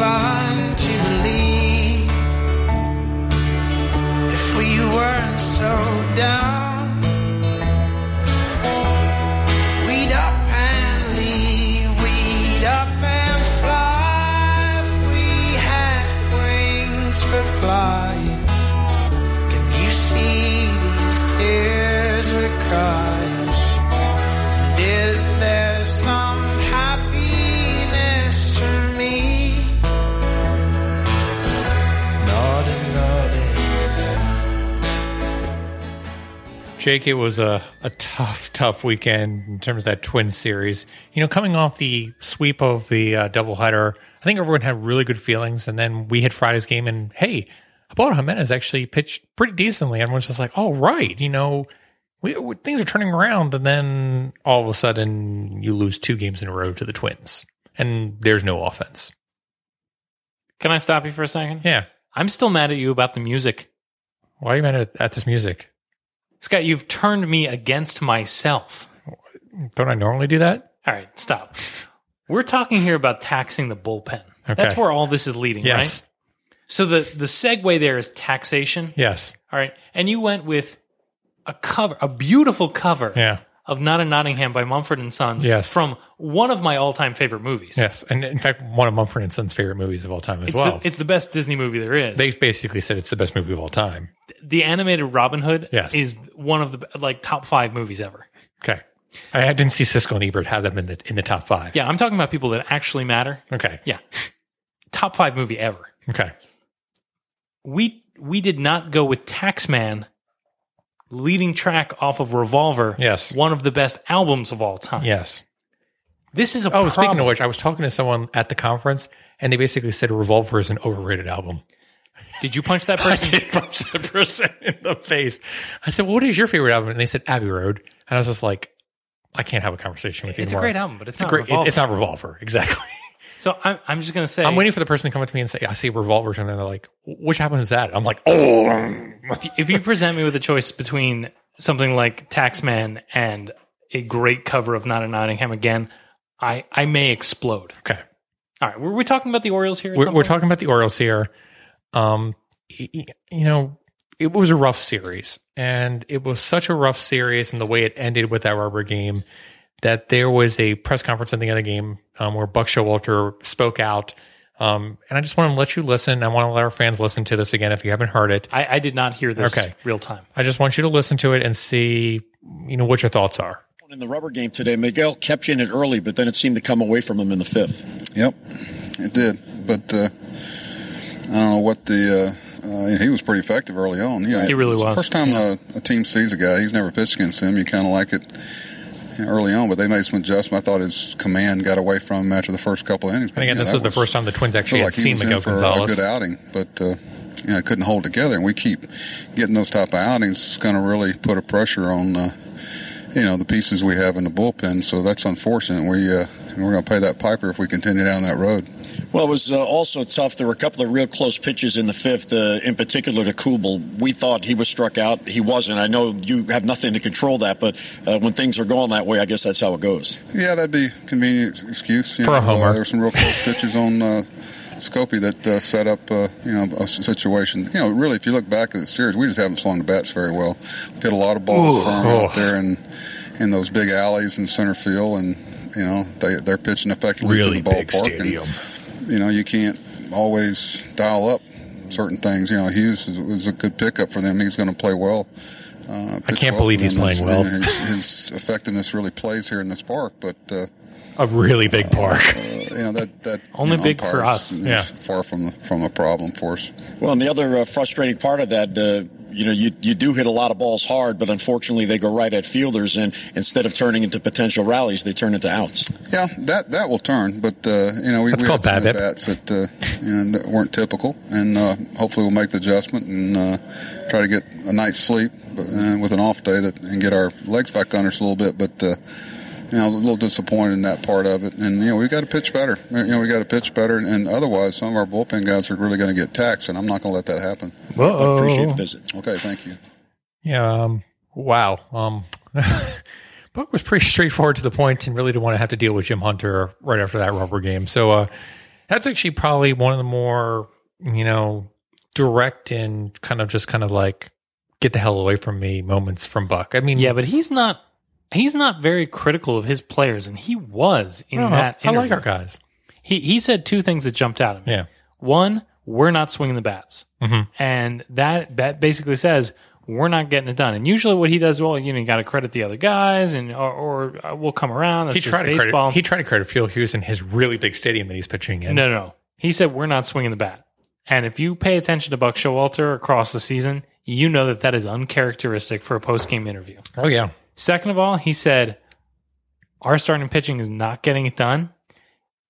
Speaker 3: Well,
Speaker 2: Jake, it was a, a tough, tough weekend in terms of that twin series. You know, coming off the sweep of the uh, doubleheader, I think everyone had really good feelings. And then we hit Friday's game, and hey, Ubaldo Jimenez actually pitched pretty decently. Everyone's just like, all right, you know, we, we- things are turning around." And then all of a sudden, you lose two games in a row to the Twins, and there's no offense.
Speaker 1: Can I stop you for a second?
Speaker 2: Yeah,
Speaker 1: I'm still mad at you about the music.
Speaker 2: why are you mad at, at this music?
Speaker 1: Scott, you've turned me against myself.
Speaker 2: Don't I normally do that?
Speaker 1: All right, stop. We're talking here about taxing the bullpen. That's where all this is leading,
Speaker 2: Yes,
Speaker 1: right? So the the segue there is taxation.
Speaker 2: yes,
Speaker 1: All right, and you went with a cover, a beautiful cover
Speaker 2: yeah.
Speaker 1: Of "Not in Nottingham" by Mumford and Sons.
Speaker 2: Yes.
Speaker 1: from one of my all time favorite movies.
Speaker 2: Yes, and in fact, one of Mumford and Sons' favorite movies of all time as
Speaker 1: It's,
Speaker 2: well.
Speaker 1: the, it's the best Disney movie there is.
Speaker 2: they basically said it's the best movie of all time.
Speaker 1: the animated Robin Hood
Speaker 2: Yes.
Speaker 1: is one of the like top five movies ever.
Speaker 2: Okay, I I didn't see Siskel and Ebert have them in the in the top five.
Speaker 1: Yeah, I'm talking about people that actually matter.
Speaker 2: Okay.
Speaker 1: Yeah, top five movie ever.
Speaker 2: Okay.
Speaker 1: we we did not go with Taxman leading track off of Revolver.
Speaker 2: Yes.
Speaker 1: one of the best albums of all time.
Speaker 2: Yes.
Speaker 1: this is a
Speaker 2: Oh, speaking
Speaker 1: problem.
Speaker 2: of which, I was talking to someone at the conference, and they basically said Revolver is an overrated album.
Speaker 1: Did you punch that
Speaker 2: I
Speaker 1: person?
Speaker 2: did punch that person in the face. I said, well, "What is your favorite album?" And they said Abbey Road, and I was just like, "I can't have a conversation with you
Speaker 1: It's a great album, but it's,
Speaker 2: It's a
Speaker 1: not
Speaker 2: great. it- it's not Revolver, exactly.
Speaker 1: so I'm I'm just gonna say
Speaker 2: I'm waiting for the person to come up to me and say, "I see Revolver," and they're like, "Which album is that?" I'm like, "Oh."
Speaker 1: if you, if you present me with a choice between something like Taxman and a great cover of Not in Nottingham again, I I may explode.
Speaker 2: Okay.
Speaker 1: All right, were we talking about the Orioles here?
Speaker 2: we're, we're talking about the Orioles here. Um, you know, it was a rough series, and it was such a rough series, and the way it ended with that rubber game, that there was a press conference at the end of the game um, where Buck Showalter spoke out. Um, and I just want to let you listen. I want to let our fans listen to this again if you haven't heard it.
Speaker 1: I, I did not hear this
Speaker 2: Okay.
Speaker 1: real time.
Speaker 2: I just want you to listen to it and see, you know, what your thoughts are.
Speaker 4: In the rubber game today, Miguel kept you in it early, but then it seemed to come away from him in the fifth.
Speaker 5: Yep, it did. But uh, I don't know what the. Uh, uh, he was pretty effective early on. You know,
Speaker 1: He really
Speaker 5: it's the
Speaker 1: was.
Speaker 5: First time a, a team sees a guy, he's never pitched against him. You kind of like it you know, early on, but they made some adjustment. I thought his command got away from him after the first couple of innings.
Speaker 2: And again, this
Speaker 5: that
Speaker 2: was the first time the Twins actually had
Speaker 5: like
Speaker 2: seen
Speaker 5: was
Speaker 2: Miguel Gonzalez.
Speaker 5: good outing, but uh, you know, couldn't hold together. And we keep getting those type of outings. It's going to really put a pressure on uh, you know, the pieces we have in the bullpen. So that's unfortunate. We uh, we're going to pay that piper if we continue down that road.
Speaker 4: Well, it was uh, also tough. There were a couple of real close pitches in the fifth, uh, in particular to Kubel. We thought he was struck out. He wasn't. I know you have nothing to control that, but uh, when things are going that way, I guess that's how it goes.
Speaker 5: Yeah, that'd be a convenient excuse. You
Speaker 2: For a homer.
Speaker 5: Uh, there were some real close pitches on uh, Scopey that uh, set up, uh, you know, a s- situation. You know, really, if you look back at the series, we just haven't swung the bats very well. We've hit a lot of balls
Speaker 2: Ooh.
Speaker 5: firm
Speaker 2: Oh.
Speaker 5: out there in in those big alleys in center field, and you know they they're pitching effectively
Speaker 2: Really
Speaker 5: to the ballpark.
Speaker 2: big
Speaker 5: ballpark.
Speaker 2: stadium.
Speaker 5: And, you know, you can't always dial up certain things. You know, Hughes was- was a good pickup for them. He's going to play well. Uh, pitch
Speaker 2: can't
Speaker 5: well
Speaker 2: believe he's
Speaker 5: them.
Speaker 2: playing
Speaker 5: That's-
Speaker 2: well.
Speaker 5: His, his effectiveness really plays here in this park, but. Uh,
Speaker 2: A really big park.
Speaker 5: uh, you know that that
Speaker 1: Only
Speaker 5: you know,
Speaker 1: big for
Speaker 5: umpires
Speaker 1: us.
Speaker 2: Yeah.
Speaker 5: far from the, from a problem for us.
Speaker 4: Well, and the other uh, frustrating part of that, uh, you know, you, you do hit a lot of balls hard, but unfortunately they go right at fielders, and instead of turning into potential rallies, they turn into outs.
Speaker 5: Yeah, that that will turn, but uh, you know we,
Speaker 2: That's
Speaker 5: we had some
Speaker 2: BABIP.
Speaker 5: bats that uh, you know that weren't typical, and uh, hopefully we'll make the adjustment and uh, try to get a night's sleep but, uh, with an off day that and get our legs back under us a little bit, but. You know, a little disappointed in that part of it, and you know we got to pitch better. You know, we got to pitch better, and, and otherwise, some of our bullpen guys are really going to get taxed, and I'm not going to let that happen.
Speaker 1: Whoa.
Speaker 4: Appreciate the visit.
Speaker 5: Okay, thank you.
Speaker 2: Yeah. Um, wow. Um, Buck was pretty straightforward to the point, and really didn't want to have to deal with Jim Hunter right after that rubber game. So uh, that's actually probably one of the more you know direct and kind of just kind of like get the hell away from me moments from Buck. I mean,
Speaker 1: Yeah, but he's not. He's not very critical of his players, and he was in
Speaker 2: know.
Speaker 1: that.
Speaker 2: I like
Speaker 1: interview.
Speaker 2: our guys.
Speaker 1: He he said two things that jumped out at me.
Speaker 2: Yeah.
Speaker 1: One, we're not swinging the bats,
Speaker 2: Mhm.
Speaker 1: and that that basically says we're not getting it done. And usually, what he does, well, you know, you got to credit the other guys, and or, or uh, we'll come around. That's
Speaker 2: He
Speaker 1: just
Speaker 2: tried to
Speaker 1: baseball.
Speaker 2: credit. He tried to credit Phil Hughes in his really big stadium that he's pitching in.
Speaker 1: No, no, no. He said we're not swinging the bat. And if you pay attention to Buck Showalter across the season, you know that that is uncharacteristic for a post game interview.
Speaker 2: Oh yeah.
Speaker 1: Second of all, he said our starting pitching is not getting it done,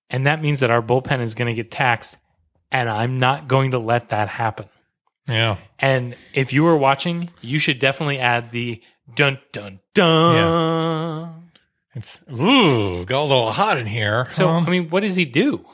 Speaker 1: and that means that our bullpen is going to get taxed, and I'm not going to let that happen.
Speaker 2: Yeah.
Speaker 1: And if you were watching, you should definitely add the dun dun dun.
Speaker 2: It's ooh, got a little hot in here.
Speaker 1: So
Speaker 2: Um,
Speaker 1: I mean, what does he do?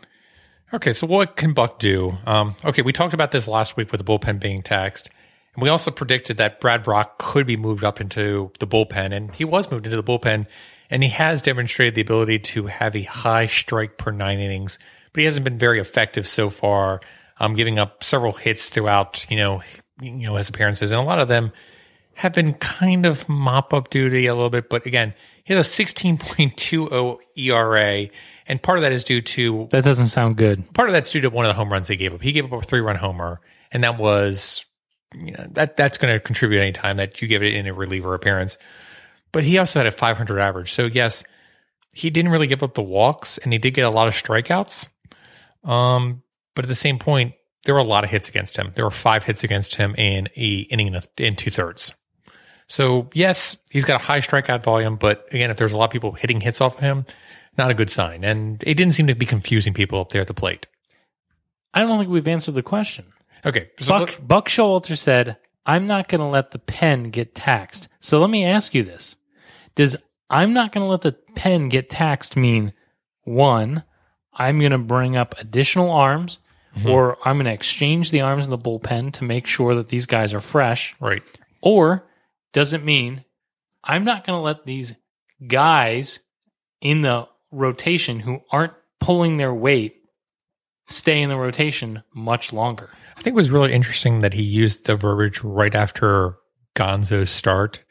Speaker 2: Okay, so what can Buck do? Um, okay, we talked about this last week with the bullpen being taxed. And we also predicted that Brad Brach could be moved up into the bullpen, and he was moved into the bullpen, and he has demonstrated the ability to have a high strike per nine innings, but he hasn't been very effective so far, um, giving up several hits throughout, you know, you know, his appearances, and a lot of them have been kind of mop up duty a little bit, but again, he has a 16.20 ERA, and part of that is due to
Speaker 1: That doesn't sound good.
Speaker 2: part of that's due to one of the home runs he gave up. He gave up a three run homer, and that was you know that that's going to contribute any time that you give it in a reliever appearance. But he also had a 500 average, so yes, he didn't really give up the walks, and he did get a lot of strikeouts. Um, but at the same point, there were a lot of hits against him. There were five hits against him in a inning in, two thirds. So yes, he's got a high strikeout volume, but again, if there's a lot of people hitting hits off of him, not a good sign. And it didn't seem to be confusing people up there at the plate.
Speaker 1: I don't think we've answered the question.
Speaker 2: Okay, so
Speaker 1: Buck, Buck Showalter said, I'm not going to let the pen get taxed. So let me ask you this. Does I'm not going to let the pen get taxed mean one, I'm going to bring up additional arms mm-hmm. or I'm going to exchange the arms in the bullpen to make sure that these guys are fresh?
Speaker 2: right,
Speaker 1: Or does it mean I'm not going to let these guys in the rotation who aren't pulling their weight stay in the rotation much longer?
Speaker 2: I think it was really interesting that he used the verbiage right after Gonzo's start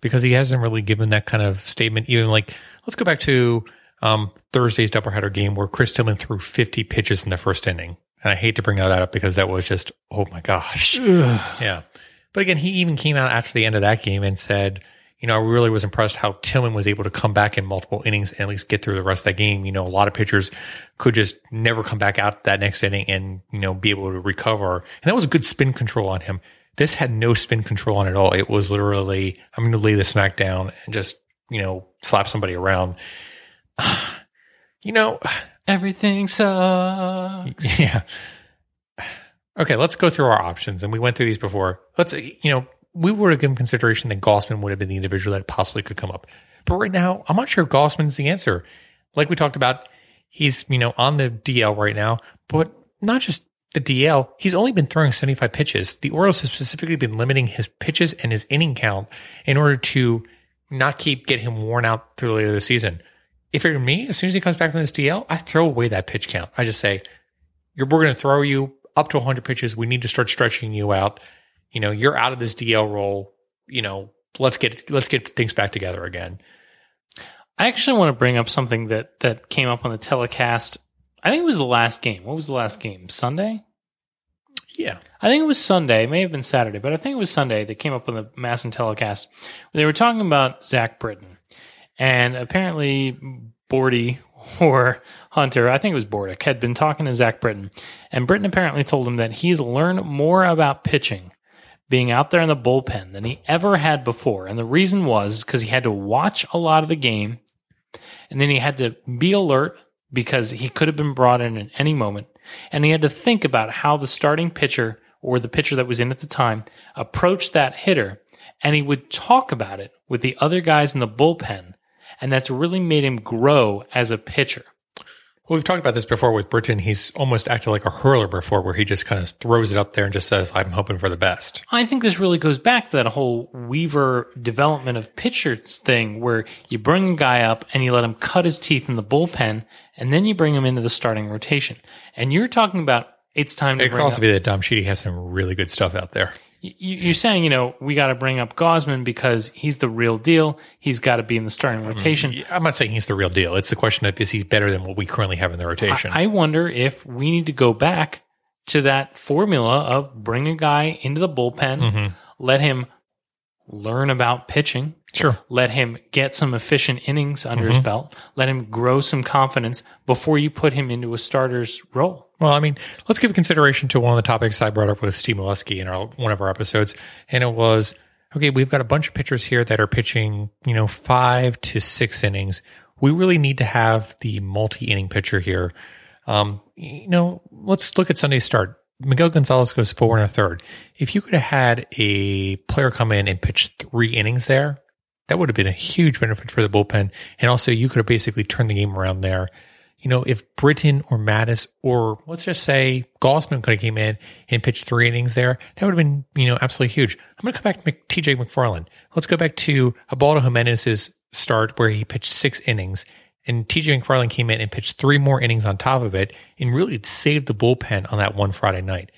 Speaker 2: because he hasn't really given that kind of statement. Even like, let's go back to um, Thursday's doubleheader game where Chris Tillman threw 50 pitches in the first inning. And I hate to bring that up because that was just, oh my gosh. yeah. But again, he even came out after the end of that game and said, you know, I really was impressed how Tillman was able to come back in multiple innings and at least get through the rest of that game. You know, a lot of pitchers could just never come back out that next inning and, you know, be able to recover. And that was a good spin control on him. This had no spin control on it at all. It was literally, I'm going to lay the smack down and just, you know, slap somebody around. you know,
Speaker 1: Everything sucks.
Speaker 2: yeah. Okay, let's go through our options. And we went through these before. Let's, you know, we would have given consideration that Gausman would have been the individual that possibly could come up. But right now, I'm not sure Gausman's the answer. Like we talked about, he's, you know, on the DL right now, but not just the DL. He's only been throwing 75 pitches. The Orioles have specifically been limiting his pitches and his inning count in order to not keep get him worn out through later the season. If it were me, as soon as he comes back from this DL, I throw away that pitch count. I just say, we're going to throw you up to 100 pitches. We need to start stretching you out. You know, you're out of this DL role. You know, let's get let's get things back together again.
Speaker 1: I actually want to bring up something that that came up on the telecast. I think it was the last game. What was the last game? Sunday?
Speaker 2: Yeah.
Speaker 1: I think it was Sunday. It may have been Saturday, but I think it was Sunday that came up on the MASN telecast. They were talking about Zach Britton. And apparently Bordy or Hunter, I think it was Bordick, had been talking to Zach Britton. And Britton apparently told him that he's learned more about pitching being out there in the bullpen than he ever had before. And the reason was because he had to watch a lot of the game and then he had to be alert because he could have been brought in at any moment. And he had to think about how the starting pitcher or the pitcher that was in at the time approached that hitter. And he would talk about it with the other guys in the bullpen. And that's really made him grow as a pitcher.
Speaker 2: Well, we've talked about this before with Britton. He's almost acted like a hurler before, where he just kind of throws it up there and just says, "I'm hoping for the best."
Speaker 1: I think this really goes back to that whole Weaver development of pitchers thing where you bring a guy up and you let him cut his teeth in the bullpen and then you bring him into the starting rotation. And you're talking about it's time to
Speaker 2: It could also
Speaker 1: up,
Speaker 2: be that Dom Chiti has some really good stuff out there.
Speaker 1: You- you're saying, you know, we got to bring up Gausman because he's the real deal. He's got to be in the starting rotation.
Speaker 2: I'm not saying he's the real deal. It's the question of is he better than what we currently have in the rotation?
Speaker 1: I wonder if we need to go back to that formula of bring a guy into the bullpen, mm-hmm. let him learn about pitching.
Speaker 2: Sure.
Speaker 1: Let him get some efficient innings under his mm-hmm. belt. Let him grow some confidence before you put him into a starter's role.
Speaker 2: Well, I mean, let's give consideration to one of the topics I brought up with Steve Molesky in our, one of our episodes, and it was okay. We've got a bunch of pitchers here that are pitching, you know, five to six innings. We really need to have the multi-inning pitcher here. Um, you know, let's look at Sunday's start. Miguel Gonzalez goes four and a third. If you could have had a player come in and pitch three innings there, that would have been a huge benefit for the bullpen. And also, you could have basically turned the game around there. You know, if Britton or Matusz or let's just say Gausman could have came in and pitched three innings there, that would have been, you know, absolutely huge. I'm going to come back to TJ McFarland. Let's go back to Ubaldo Jimenez's start where he pitched six innings and TJ McFarland came in and pitched three more innings on top of it and really saved the bullpen on that one Friday night.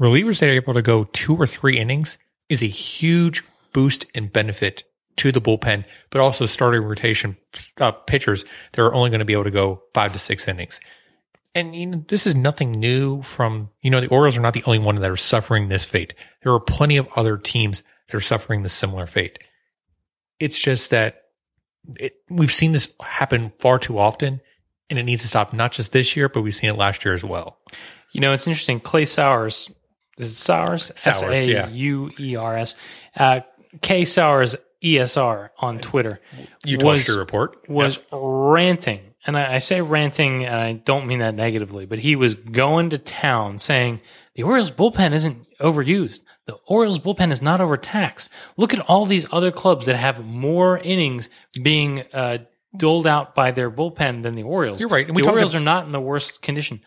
Speaker 2: Relievers that are able to go two or three innings is a huge boost and benefit to the bullpen, but also starting rotation uh, pitchers that are only going to be able to go five to six innings. And you know, this is nothing new from, you know, the Orioles are not the only one that are suffering this fate. There are plenty of other teams that are suffering the similar fate. It's just that it, we've seen this happen far too often and it needs to stop not just this year, but we've seen it last year as well.
Speaker 1: You know, it's interesting. Clay Sowers, is it Sowers?
Speaker 2: Sowers, yeah.
Speaker 1: Uh, K Sowers ESR on Twitter
Speaker 2: You
Speaker 1: was-
Speaker 2: your report.
Speaker 1: was ranting. And I, I say ranting, and I don't mean that negatively, but he was going to town saying the Orioles bullpen isn't overused. The Orioles bullpen is not overtaxed. Look at all these other clubs that have more innings being uh, doled out by their bullpen than the Orioles.
Speaker 2: You're right. And we
Speaker 1: the Orioles are not in the worst condition.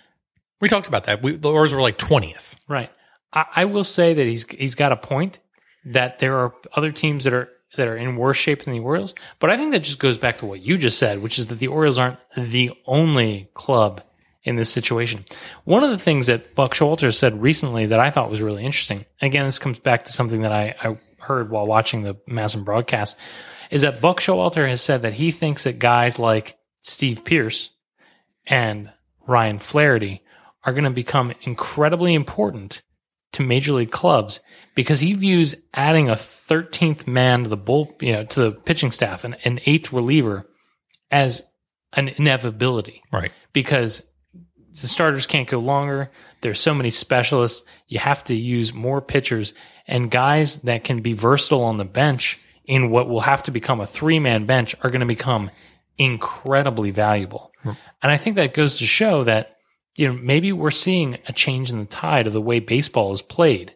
Speaker 2: We talked about that. We, the Orioles were like 20th.
Speaker 1: Right. I, I will say that he's he's got a point that there are other teams that are that are in worse shape than the Orioles. But I think that just goes back to what you just said, which is that the Orioles aren't the only club in this situation. One of the things that Buck Showalter said recently that I thought was really interesting. Again, this comes back to something that I, I heard while watching the MASN broadcast, is that Buck Showalter has said that he thinks that guys like Steve Pearce and Ryan Flaherty are going to become incredibly important to major league clubs because he views adding a 13th man to the bull, you know, to the pitching staff and an eighth reliever as an inevitability
Speaker 2: Right.
Speaker 1: because the starters can't go longer. There's so many specialists. You have to use more pitchers and guys that can be versatile on the bench in what will have to become a three man bench are going to become incredibly valuable. Hmm. And I think that goes to show that, you know, maybe we're seeing a change in the tide of the way baseball is played.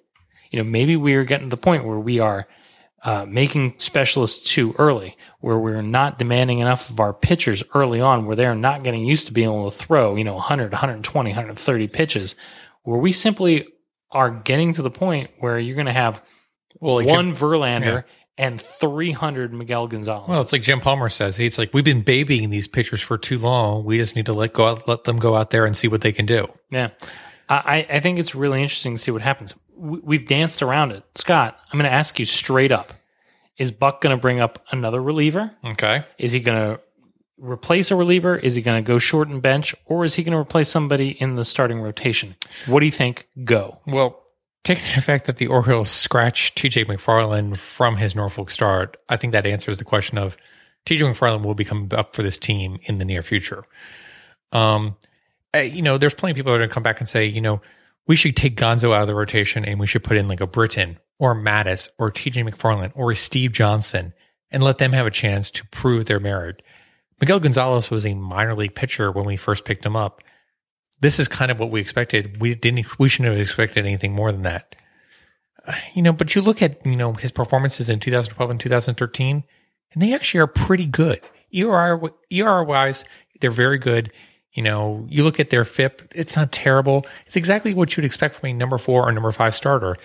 Speaker 1: you know, maybe we are getting to the point where we are uh, making specialists too early, where we're not demanding enough of our pitchers early on, where they're not getting used to being able to throw, you know, 100, 120, 130 pitches, where we simply are getting to the point where you're going to have
Speaker 2: Well,
Speaker 1: one Verlander and 300 Miguel Gonzalez.
Speaker 2: well, it's like Jim Palmer says. He's like, we've been babying these pitchers for too long. We just need to let go, out, let them go out there and see what they can do.
Speaker 1: Yeah. I, I think it's really interesting to see what happens. We- We've danced around it. Scott, I'm going to ask you straight up. Is Buck going to bring up another reliever?
Speaker 2: Okay.
Speaker 1: Is he going to replace a reliever? Is he going to go short and bench? Or is he going to replace somebody in the starting rotation? What do you think? Go.
Speaker 2: Well, taking the fact that the Orioles scratched TJ McFarland from his Norfolk start, I think that answers the question of TJ McFarland will become up for this team in the near future. Um, you know, there's plenty of people that are going to come back and say, you know, we should take Gonzo out of the rotation and we should put in like a Britton or Matusz or TJ McFarland or a Steve Johnson and let them have a chance to prove their merit. Miguel Gonzalez was a minor league pitcher when we first picked him up. This is kind of what we expected. We didn't, we shouldn't have expected anything more than that. Uh, You know, but you look at, you know, his performances in 2012 and 2013, and they actually are pretty good. ERR, ERR wise, they're very good. You know, you look at their FIP, it's not terrible. It's exactly what you'd expect from a number four or number five starter.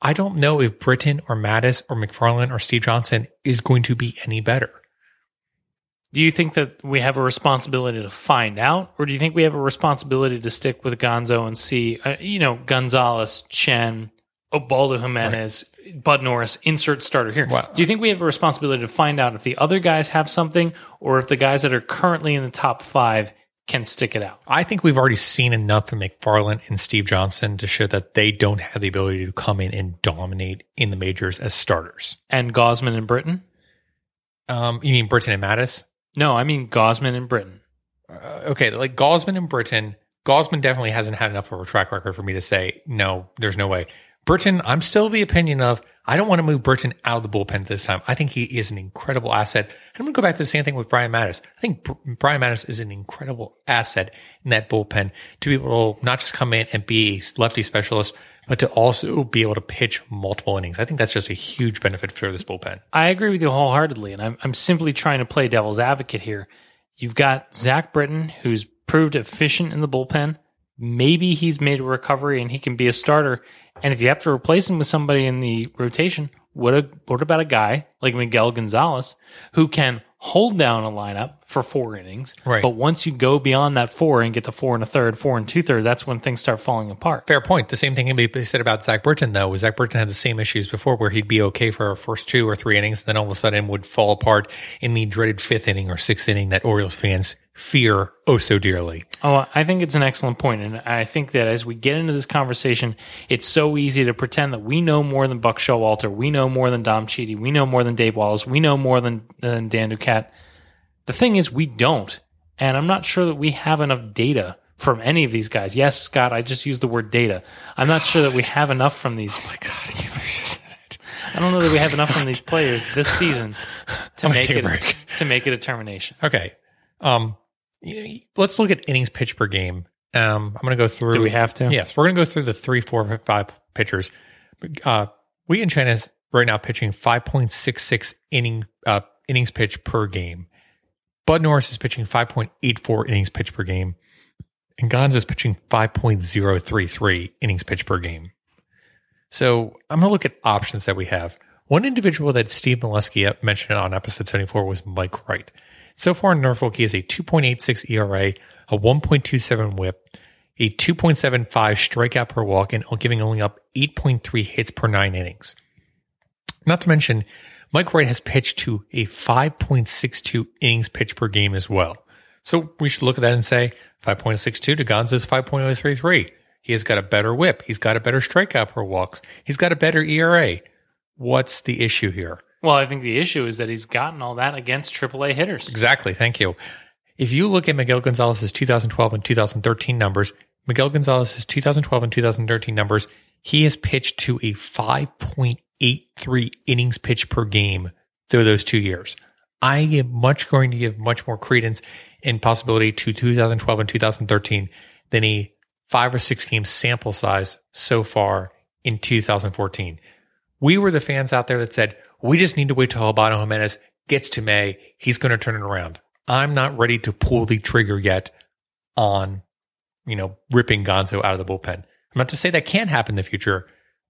Speaker 2: I don't know if Britton or Matusz or McFarland or Steve Johnson is going to be any better.
Speaker 1: Do you think that we have a responsibility to find out, or do you think we have a responsibility to stick with Gonzo and see, uh, you know, Gonzalez, Chen, Ubaldo Jimenez, Bud Norris, insert starter here?
Speaker 2: Well-
Speaker 1: do you think we have a responsibility to find out if the other guys have something, or if the guys that are currently in the top five can stick it out?
Speaker 2: I think we've already seen enough from McFarland and Steve Johnson to show that they don't have the ability to come in and dominate in the majors as starters.
Speaker 1: And Gausman and Britton?
Speaker 2: Um, you mean Britton and Matusz?
Speaker 1: No, I mean Gausman and Britton.
Speaker 2: Uh, okay, like Gausman and Britton. Gausman definitely hasn't had enough of a track record for me to say no. There's no way. Britton, I'm still the opinion of I don't want to move Britton out of the bullpen this time. I think he is an incredible asset. And I'm going to go back to the same thing with Brian Matusz. I think Br- Brian Matusz is an incredible asset in that bullpen to be able to not just come in and be a lefty specialist, but to also be able to pitch multiple innings. I think that's just a huge benefit for this bullpen.
Speaker 1: I agree with you wholeheartedly, and I'm I'm simply trying to play devil's advocate here. You've got Zach Britton, who's proved efficient in the bullpen. Maybe he's made a recovery and he can be a starter. And if you have to replace him with somebody in the rotation, what a, what about a guy like Miguel Gonzalez who can hold down a lineup for four innings?
Speaker 2: Right.
Speaker 1: But once you go beyond that four and get to four and a third, four and two thirds, that's when things start falling apart.
Speaker 2: Fair point. The same thing can be said about Zach Britton though. Zach Britton had the same issues before where he'd be okay for our first two or three innings, and then all of a sudden would fall apart in the dreaded fifth inning or sixth inning that Orioles fans fear oh so dearly.
Speaker 1: Oh, I think it's an excellent point, and I think that as we get into this conversation, it's so easy to pretend that we know more than Buck Showalter, we know more than Dom Chiti, we know more than Dave Wallace, we know more than, than Dan Duquette. The thing is, we don't, and I'm not sure that we have enough data from any of these guys. Yes, Scott, I just used the word data. I'm not sure that we have enough from these. Oh my god, I can't believe you said it. I don't know that we have enough from these players this season to make
Speaker 2: a
Speaker 1: it
Speaker 2: break.
Speaker 1: to make a determination.
Speaker 2: Okay. Um, let's look at innings pitched per game. Um, I'm going to go through.
Speaker 1: Do we have to?
Speaker 2: Yes, we're going to go through the three, four, five pitchers. Uh, Wei-Yin Chen is right now pitching 5.66 inning uh, innings pitched per game. Bud Norris is pitching 5.84 innings pitched per game, and Gonz is pitching 5.033 innings pitched per game. So I'm going to look at options that we have. One individual that Steve Molesky mentioned on episode 74 was Mike Wright. So far in Norfolk, he has a 2.86 ERA, a 1.27 whip, a 2.75 strikeout per walk, and giving only up 8.3 hits per nine innings. Not to mention, Mike Wright has pitched to a 5.62 innings pitched per game as well. So we should look at that and say 5.62 to Gonzo's 5.033. He has got a better whip. He's got a better strikeout per walks. He's got a better ERA. What's the issue here?
Speaker 1: Well, I think the issue is that he's gotten all that against AAA hitters.
Speaker 2: Exactly. Thank you. If you look at Miguel Gonzalez's 2012 and 2013 numbers, Miguel Gonzalez's 2012 and 2013 numbers, he has pitched to a 5.83 innings pitched per game through those two years. I am much going to give much more credence and possibility to 2012 and 2013 than a five or six game sample size so far in 2014. We were the fans out there that said, we just need to wait till Ubaldo Jimenez gets to May. He's going to turn it around. I'm not ready to pull the trigger yet on, you know, ripping Gonzo out of the bullpen. I'm not to say that can't happen in the future,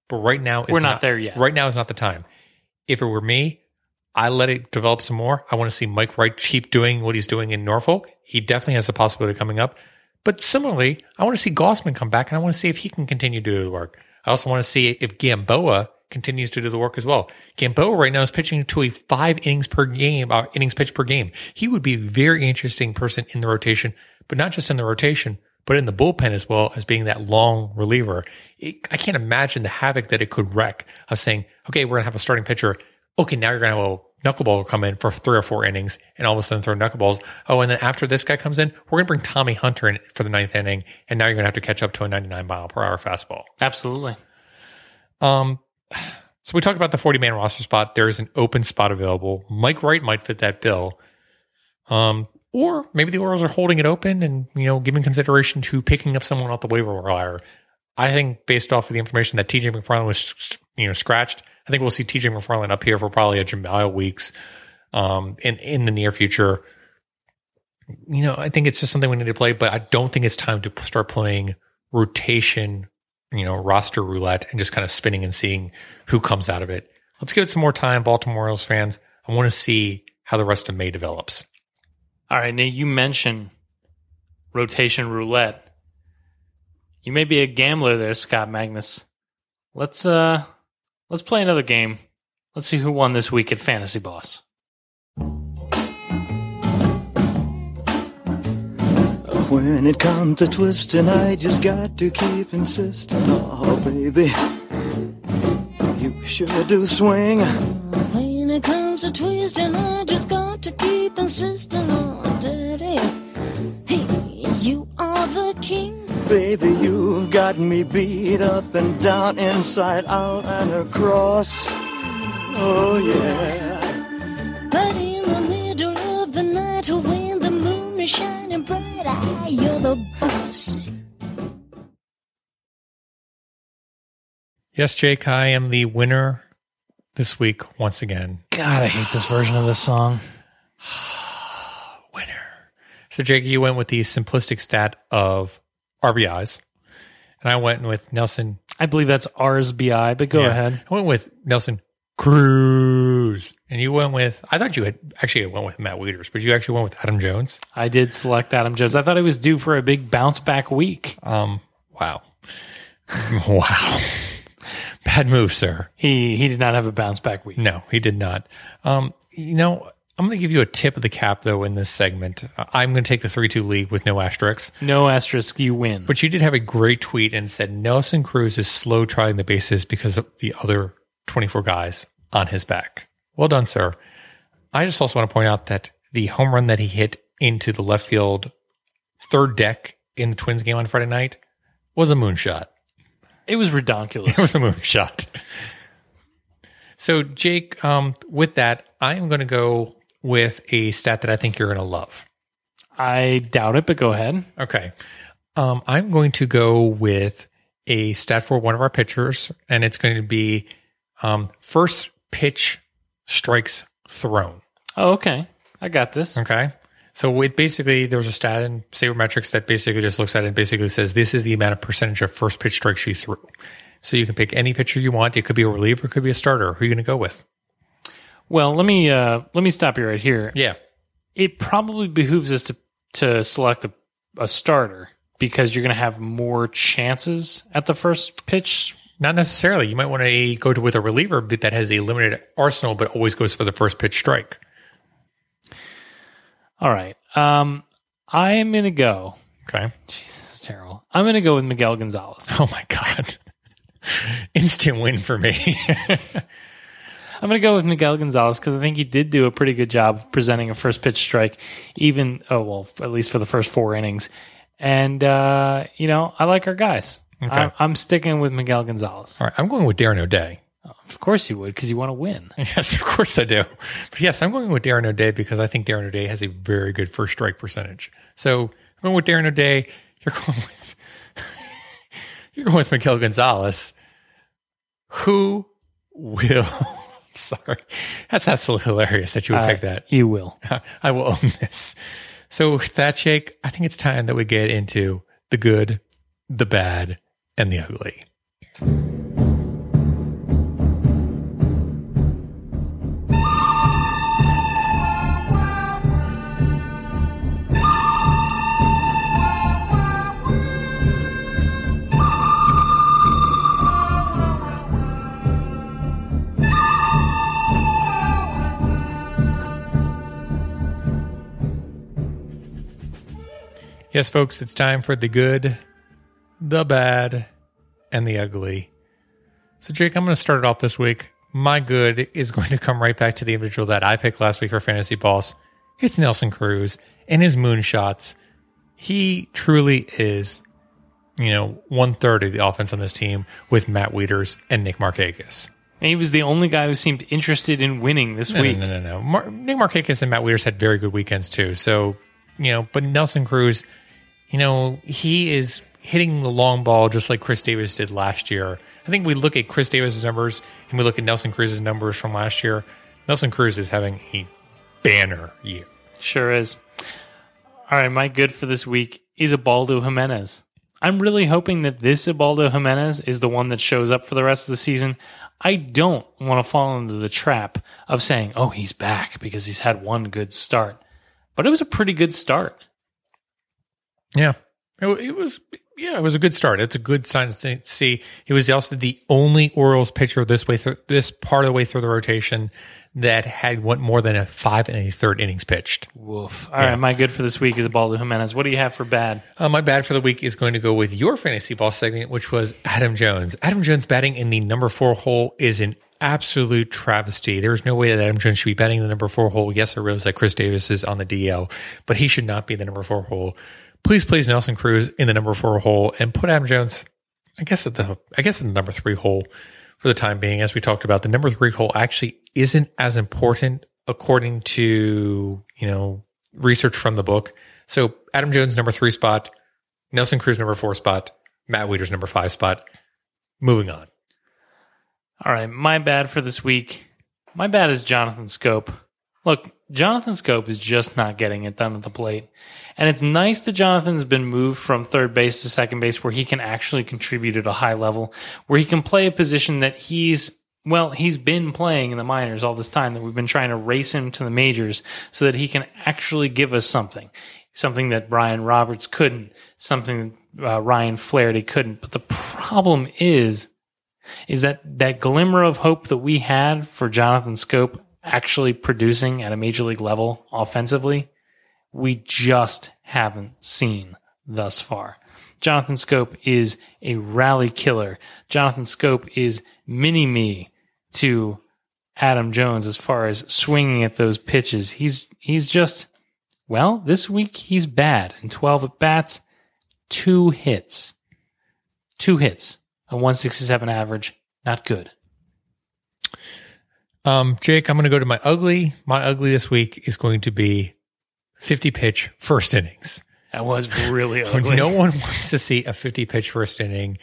Speaker 2: but right now is
Speaker 1: We're not there yet.
Speaker 2: Right now is not the time. If it were me, I let it develop some more. I want to see Mike Wright keep doing what he's doing in Norfolk. He definitely has the possibility coming up. But similarly, I want to see Gausman come back and I want to see if he can continue to do the work. I also want to see if Gamboa continues to do the work as well. Gamboa right now is pitching to a five innings per game, uh, innings pitch per game. He would be a very interesting person in the rotation, but not just in the rotation, but in the bullpen as well as being that long reliever. It, I can't imagine the havoc that it could wreak of saying, okay, we're going to have a starting pitcher. Okay, now you're going to have a knuckleball come in for three or four innings and all of a sudden throw knuckleballs. Oh, and then after this guy comes in, we're going to bring Tommy Hunter in for the ninth inning. And now you're going to have to catch up to a 99 mile per hour fastball.
Speaker 1: Absolutely.
Speaker 2: Um, so we talked about the 40 man roster spot. There is an open spot available. Mike Wright might fit that bill. Um, or maybe the Orioles are holding it open and, you know, giving consideration to picking up someone off the waiver wire. I think based off of the information that TJ McFarland was, you know, scratched, I think we'll see TJ McFarland up here for probably a Jamal weeks, um, in, in the near future. You know, I think it's just something we need to play, but I don't think it's time to start playing rotation you know, roster roulette and just kind of spinning and seeing who comes out of it. Let's give it some more time, Baltimore Orioles fans. I want to see how the rest of May develops.
Speaker 1: All right. Now you mentioned rotation roulette. You may be a gambler there, Scott Magnus. Let's uh let's play another game. Let's see who won this week at Fantasy Boss.
Speaker 6: When it comes to twisting, I just got to keep insisting. Oh, baby, you sure do swing.
Speaker 7: When it comes to twisting, I just got to keep insisting on daddy. Hey, you are the king.
Speaker 6: Baby, you've got me beat up and down, inside out and across. Oh, yeah.
Speaker 7: But in the middle of the night, when the moon is shining bright, ah, you're the boss.
Speaker 2: Yes, Jake, I am the winner this week once again.
Speaker 1: God, I hate this version of this song.
Speaker 2: Winner. So, Jake, you went with the simplistic stat of RBIs, and I went with Nelson.
Speaker 1: I believe that's ours BI, but go
Speaker 2: yeah,
Speaker 1: ahead.
Speaker 2: I went with Nelson Cruz, and you went with. I thought you had actually went with Matt Wieters, but you actually went with Adam Jones.
Speaker 1: I did select Adam Jones. I thought he was due for a big bounce back week.
Speaker 2: Um, wow, wow, bad move, sir.
Speaker 1: He he did not have a bounce back week.
Speaker 2: No, he did not. Um, you know, I'm going to give you a tip of the cap though in this segment. I'm going to take the three-two lead with no asterisks.
Speaker 1: No asterisk, you win.
Speaker 2: But you did have a great tweet and said Nelson Cruz is slow trying the bases because of the other 24 guys on his back. Well done, sir. I just also want to point out that the home run that he hit into the left field third deck in the Twins game on Friday night was a moonshot.
Speaker 1: It was redonkulous.
Speaker 2: It was a moonshot. So, Jake, um, with that, I am going to go with a stat that I think you're going to love.
Speaker 1: I doubt it, but go ahead.
Speaker 2: Okay. Um, I'm going to go with a stat for one of our pitchers, and it's going to be um, first pitch strikes thrown.
Speaker 1: Oh, okay. I got this.
Speaker 2: Okay. So it basically there's a stat in sabermetrics that basically just looks at it and basically says this is the amount of percentage of first pitch strikes you threw. So you can pick any pitcher you want. It could be a reliever, it could be a starter. Who are you going to go with?
Speaker 1: Well, let me uh, let me stop you right here.
Speaker 2: Yeah.
Speaker 1: It probably behooves us to to select a, a starter because you're going to have more chances at the first pitch.
Speaker 2: Not necessarily. You might want to go to with a reliever that has a limited arsenal, but always goes for the first pitch strike.
Speaker 1: All right. Um, I am going to go.
Speaker 2: Okay.
Speaker 1: Jesus, is terrible. I'm going to go with Miguel Gonzalez.
Speaker 2: Oh my god. Instant win for me.
Speaker 1: I'm going to go with Miguel Gonzalez because I think he did do a pretty good job of presenting a first pitch strike, even, oh, well, at least for the first four innings. And, uh, you know, I like our guys.
Speaker 2: Okay.
Speaker 1: I'm, I'm sticking with Miguel Gonzalez.
Speaker 2: All right, I'm going with Darren O'Day.
Speaker 1: Of course you would because you want to win.
Speaker 2: Yes, of course I do. But yes, I'm going with Darren O'Day because I think Darren O'Day has a very good first strike percentage. So I'm going with Darren O'Day. You're going with you're going with Miguel Gonzalez. Who will? Sorry, that's absolutely hilarious that you would
Speaker 1: Uh,
Speaker 2: pick that.
Speaker 1: You will.
Speaker 2: I will own this. So with that, Jake, I think it's time that we get into the good, the bad, and the ugly. Yes, folks, it's time for the good, the bad, and the ugly. So, Jake, I'm going to start it off this week. My good is going to come right back to the individual that I picked last week for Fantasy Boss. It's Nelson Cruz and his moonshots. He truly is, you know, one third of the offense on this team with Matt Wieters and Nick Markakis.
Speaker 1: And he was the only guy who seemed interested in winning this
Speaker 2: No,
Speaker 1: week.
Speaker 2: no, no, no. no. Mar- Nick Markakis and Matt Wieters had very good weekends too. So, you know, but Nelson Cruz, you know, he is hitting the long ball just like Chris Davis did last year. I think we look at Chris Davis' numbers and we look at Nelson Cruz's numbers from last year. Nelson Cruz is having a banner year.
Speaker 1: Sure is. All right, my good for this week is Ubaldo Jimenez. I'm really hoping that this Ubaldo Jimenez is the one that shows up for the rest of the season. I don't want to fall into the trap of saying, oh, he's back because he's had one good start. But it was a pretty good start.
Speaker 2: Yeah. It, it was, yeah, it was a good start. It's a good sign to see. He was also the only Orioles pitcher this way through this part of the way through the rotation that had went more than a five and a third innings pitched.
Speaker 1: Woof. All right, my good for this week is Ubaldo Jimenez. What do you have for bad?
Speaker 2: Uh, my bad for the week is going to go with your fantasy ball segment, which was Adam Jones. Adam Jones batting in the number four hole is an absolute travesty. There is no way that Adam Jones should be batting in the number four hole. Yes, I realize that Chris Davis is on the DL, but he should not be the number four hole. Please, please, Nelson Cruz in the number four hole and put Adam Jones, I guess at the, I guess in the number three hole for the time being. As we talked about, the number three hole actually isn't as important according to you know research from the book. So Adam Jones number three spot, Nelson Cruz number four spot, Matt Wieters number five spot. Moving on.
Speaker 1: All right, my bad for this week. My bad is Jonathan Schoop. Look, Jonathan Schoop is just not getting it done at the plate. And it's nice that Jonathan's been moved from third base to second base where he can actually contribute at a high level, where he can play a position that he's, well, he's been playing in the minors all this time that we've been trying to race him to the majors so that he can actually give us something. Something that Brian Roberts couldn't, something uh, Ryan Flaherty couldn't. But the problem is, is that that glimmer of hope that we had for Jonathan Schoop actually producing at a major league level offensively, we just haven't seen thus far. Jonathan Schoop is a rally killer. Jonathan Schoop is mini me to Adam Jones as far as swinging at those pitches. He's he's just well, this week he's bad. In 12 at bats, two hits. Two hits. A 167 average. Not good.
Speaker 2: Um, Jake, I'm going to go to my ugly. My ugly this week is going to be 50 pitch first innings.
Speaker 1: That was really ugly.
Speaker 2: no one wants to see a 50 pitch first inning.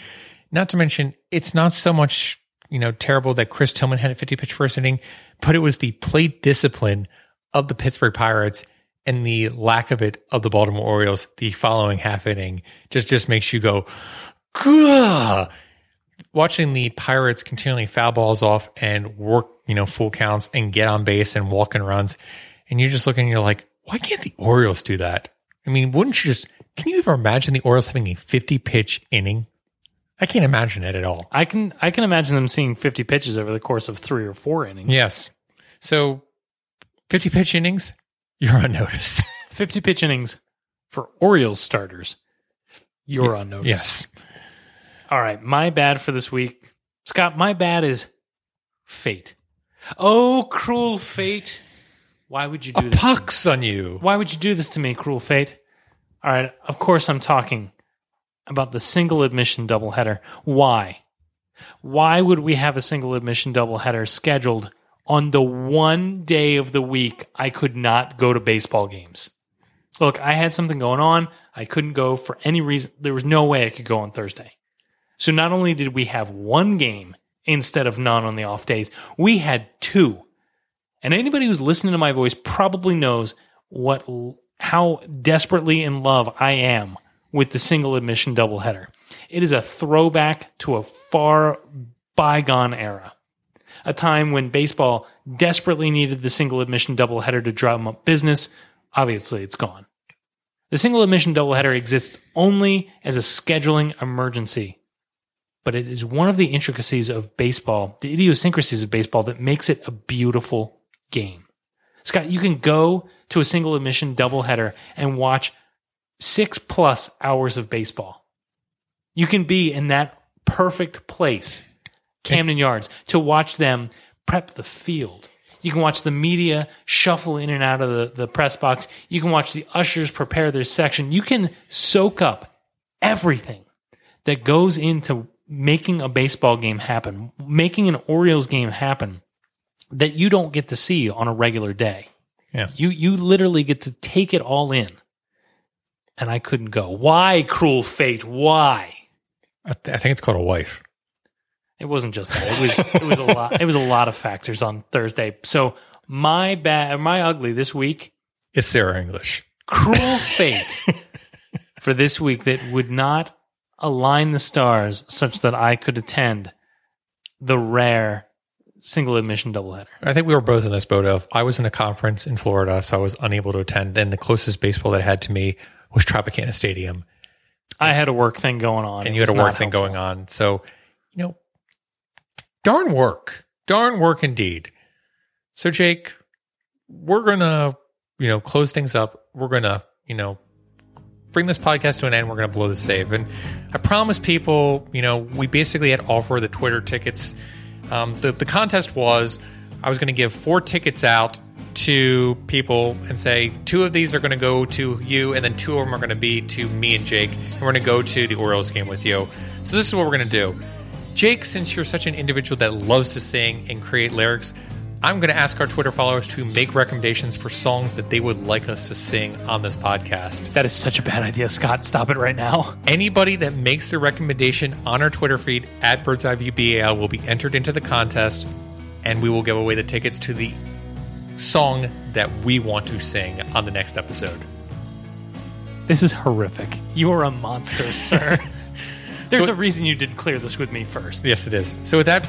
Speaker 2: Not to mention, it's not so much, you know, terrible that Chris Tillman had a 50 pitch first inning, but it was the plate discipline of the Pittsburgh Pirates and the lack of it of the Baltimore Orioles the following half inning just, just makes you go, Gah! Watching the Pirates continually foul balls off and work, you know, full counts and get on base and walk and runs. And you're just looking and you're like, why can't the Orioles do that? I mean, wouldn't you just, can you ever imagine the Orioles having a 50 pitch inning? I can't imagine it at all.
Speaker 1: I can I can imagine them seeing 50 pitches over the course of three or four innings.
Speaker 2: Yes. So 50 pitch innings, you're on notice.
Speaker 1: 50 pitch innings for Orioles starters. You're on notice.
Speaker 2: yes.
Speaker 1: All right, my bad for this week. Scott, my bad is fate. Oh, cruel fate. Why would you do
Speaker 2: A
Speaker 1: this?
Speaker 2: pox on you.
Speaker 1: Why would you do this to me, cruel fate? All right, of course I'm talking about the single admission doubleheader. Why? Why would we have a single admission doubleheader scheduled on the one day of the week I could not go to baseball games? Look, I had something going on. I couldn't go for any reason. There was no way I could go on Thursday. So not only did we have one game instead of none on the off days. We had two. And anybody who's listening to my voice probably knows what how desperately in love I am with the single admission doubleheader. It is a throwback to a far bygone era, a time when baseball desperately needed the single admission doubleheader to drum up business. Obviously, it's gone. The single admission doubleheader exists only as a scheduling emergency, but it is one of the intricacies of baseball, the idiosyncrasies of baseball that makes it a beautiful game. Scott, you can go to a single admission doubleheader and watch six plus hours of baseball. You can be in that perfect place, Camden Yards, to watch them prep the field. You can watch the media shuffle in and out of the, the press box. You can watch the ushers prepare their section. You can soak up everything that goes into making a baseball game happen, making an Orioles game happen that you don't get to see on a regular day.
Speaker 2: Yeah.
Speaker 1: You you literally get to take it all in. And I couldn't go. Why, cruel fate? Why?
Speaker 2: I, th- I think it's called a wife.
Speaker 1: It wasn't just that. It was it was a lot it was a lot of factors on Thursday. So my bad my ugly this week,
Speaker 2: It's Sarah English.
Speaker 1: cruel fate for this week that would not align the stars such that I could attend the rare single admission doubleheader.
Speaker 2: I think we were both in this boat of I was in a conference in Florida, so I was unable to attend. And the closest baseball that I had to me was Tropicana Stadium.
Speaker 1: I had a work thing going on.
Speaker 2: and you had a work thing
Speaker 1: helpful.
Speaker 2: going on. So, you know, darn work, darn work indeed. So, Jake, we're gonna, you know, close things up. We're gonna, you know, bring this podcast to an end. We're gonna blow the save, and I promise people, you know, we basically had offer the Twitter tickets. Um, the the contest was I was gonna give four tickets out to people and say two of these are going to go to you and then two of them are going to be to me and Jake and we're going to go to the Orioles game with you. So this is what we're going to do. Jake, since you're such an individual that loves to sing and create lyrics, I'm going to ask our Twitter followers to make recommendations for songs that they would like us to sing on this podcast.
Speaker 1: That is such a bad idea, Scott. Stop it right now.
Speaker 2: Anybody that makes the recommendation on our Twitter feed at Bird's Eye View BAL will be entered into the contest, and we will give away the tickets to the song that we want to sing on the next episode.
Speaker 1: This is horrific. You are a monster, sir. There's
Speaker 2: So-
Speaker 1: a reason you did clear this with me first.
Speaker 2: Yes, it is. So with that,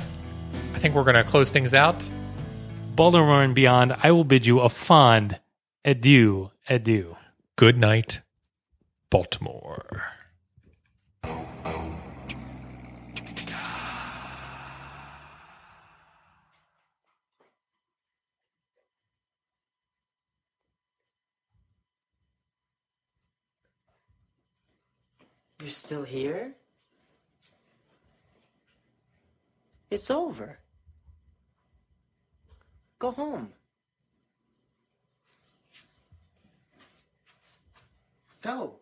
Speaker 2: I think we're going to close things out.
Speaker 1: Baltimore and beyond, I will bid you a fond adieu, adieu.
Speaker 2: Good night, Baltimore.
Speaker 8: You're still here? It's over. Go home. Go.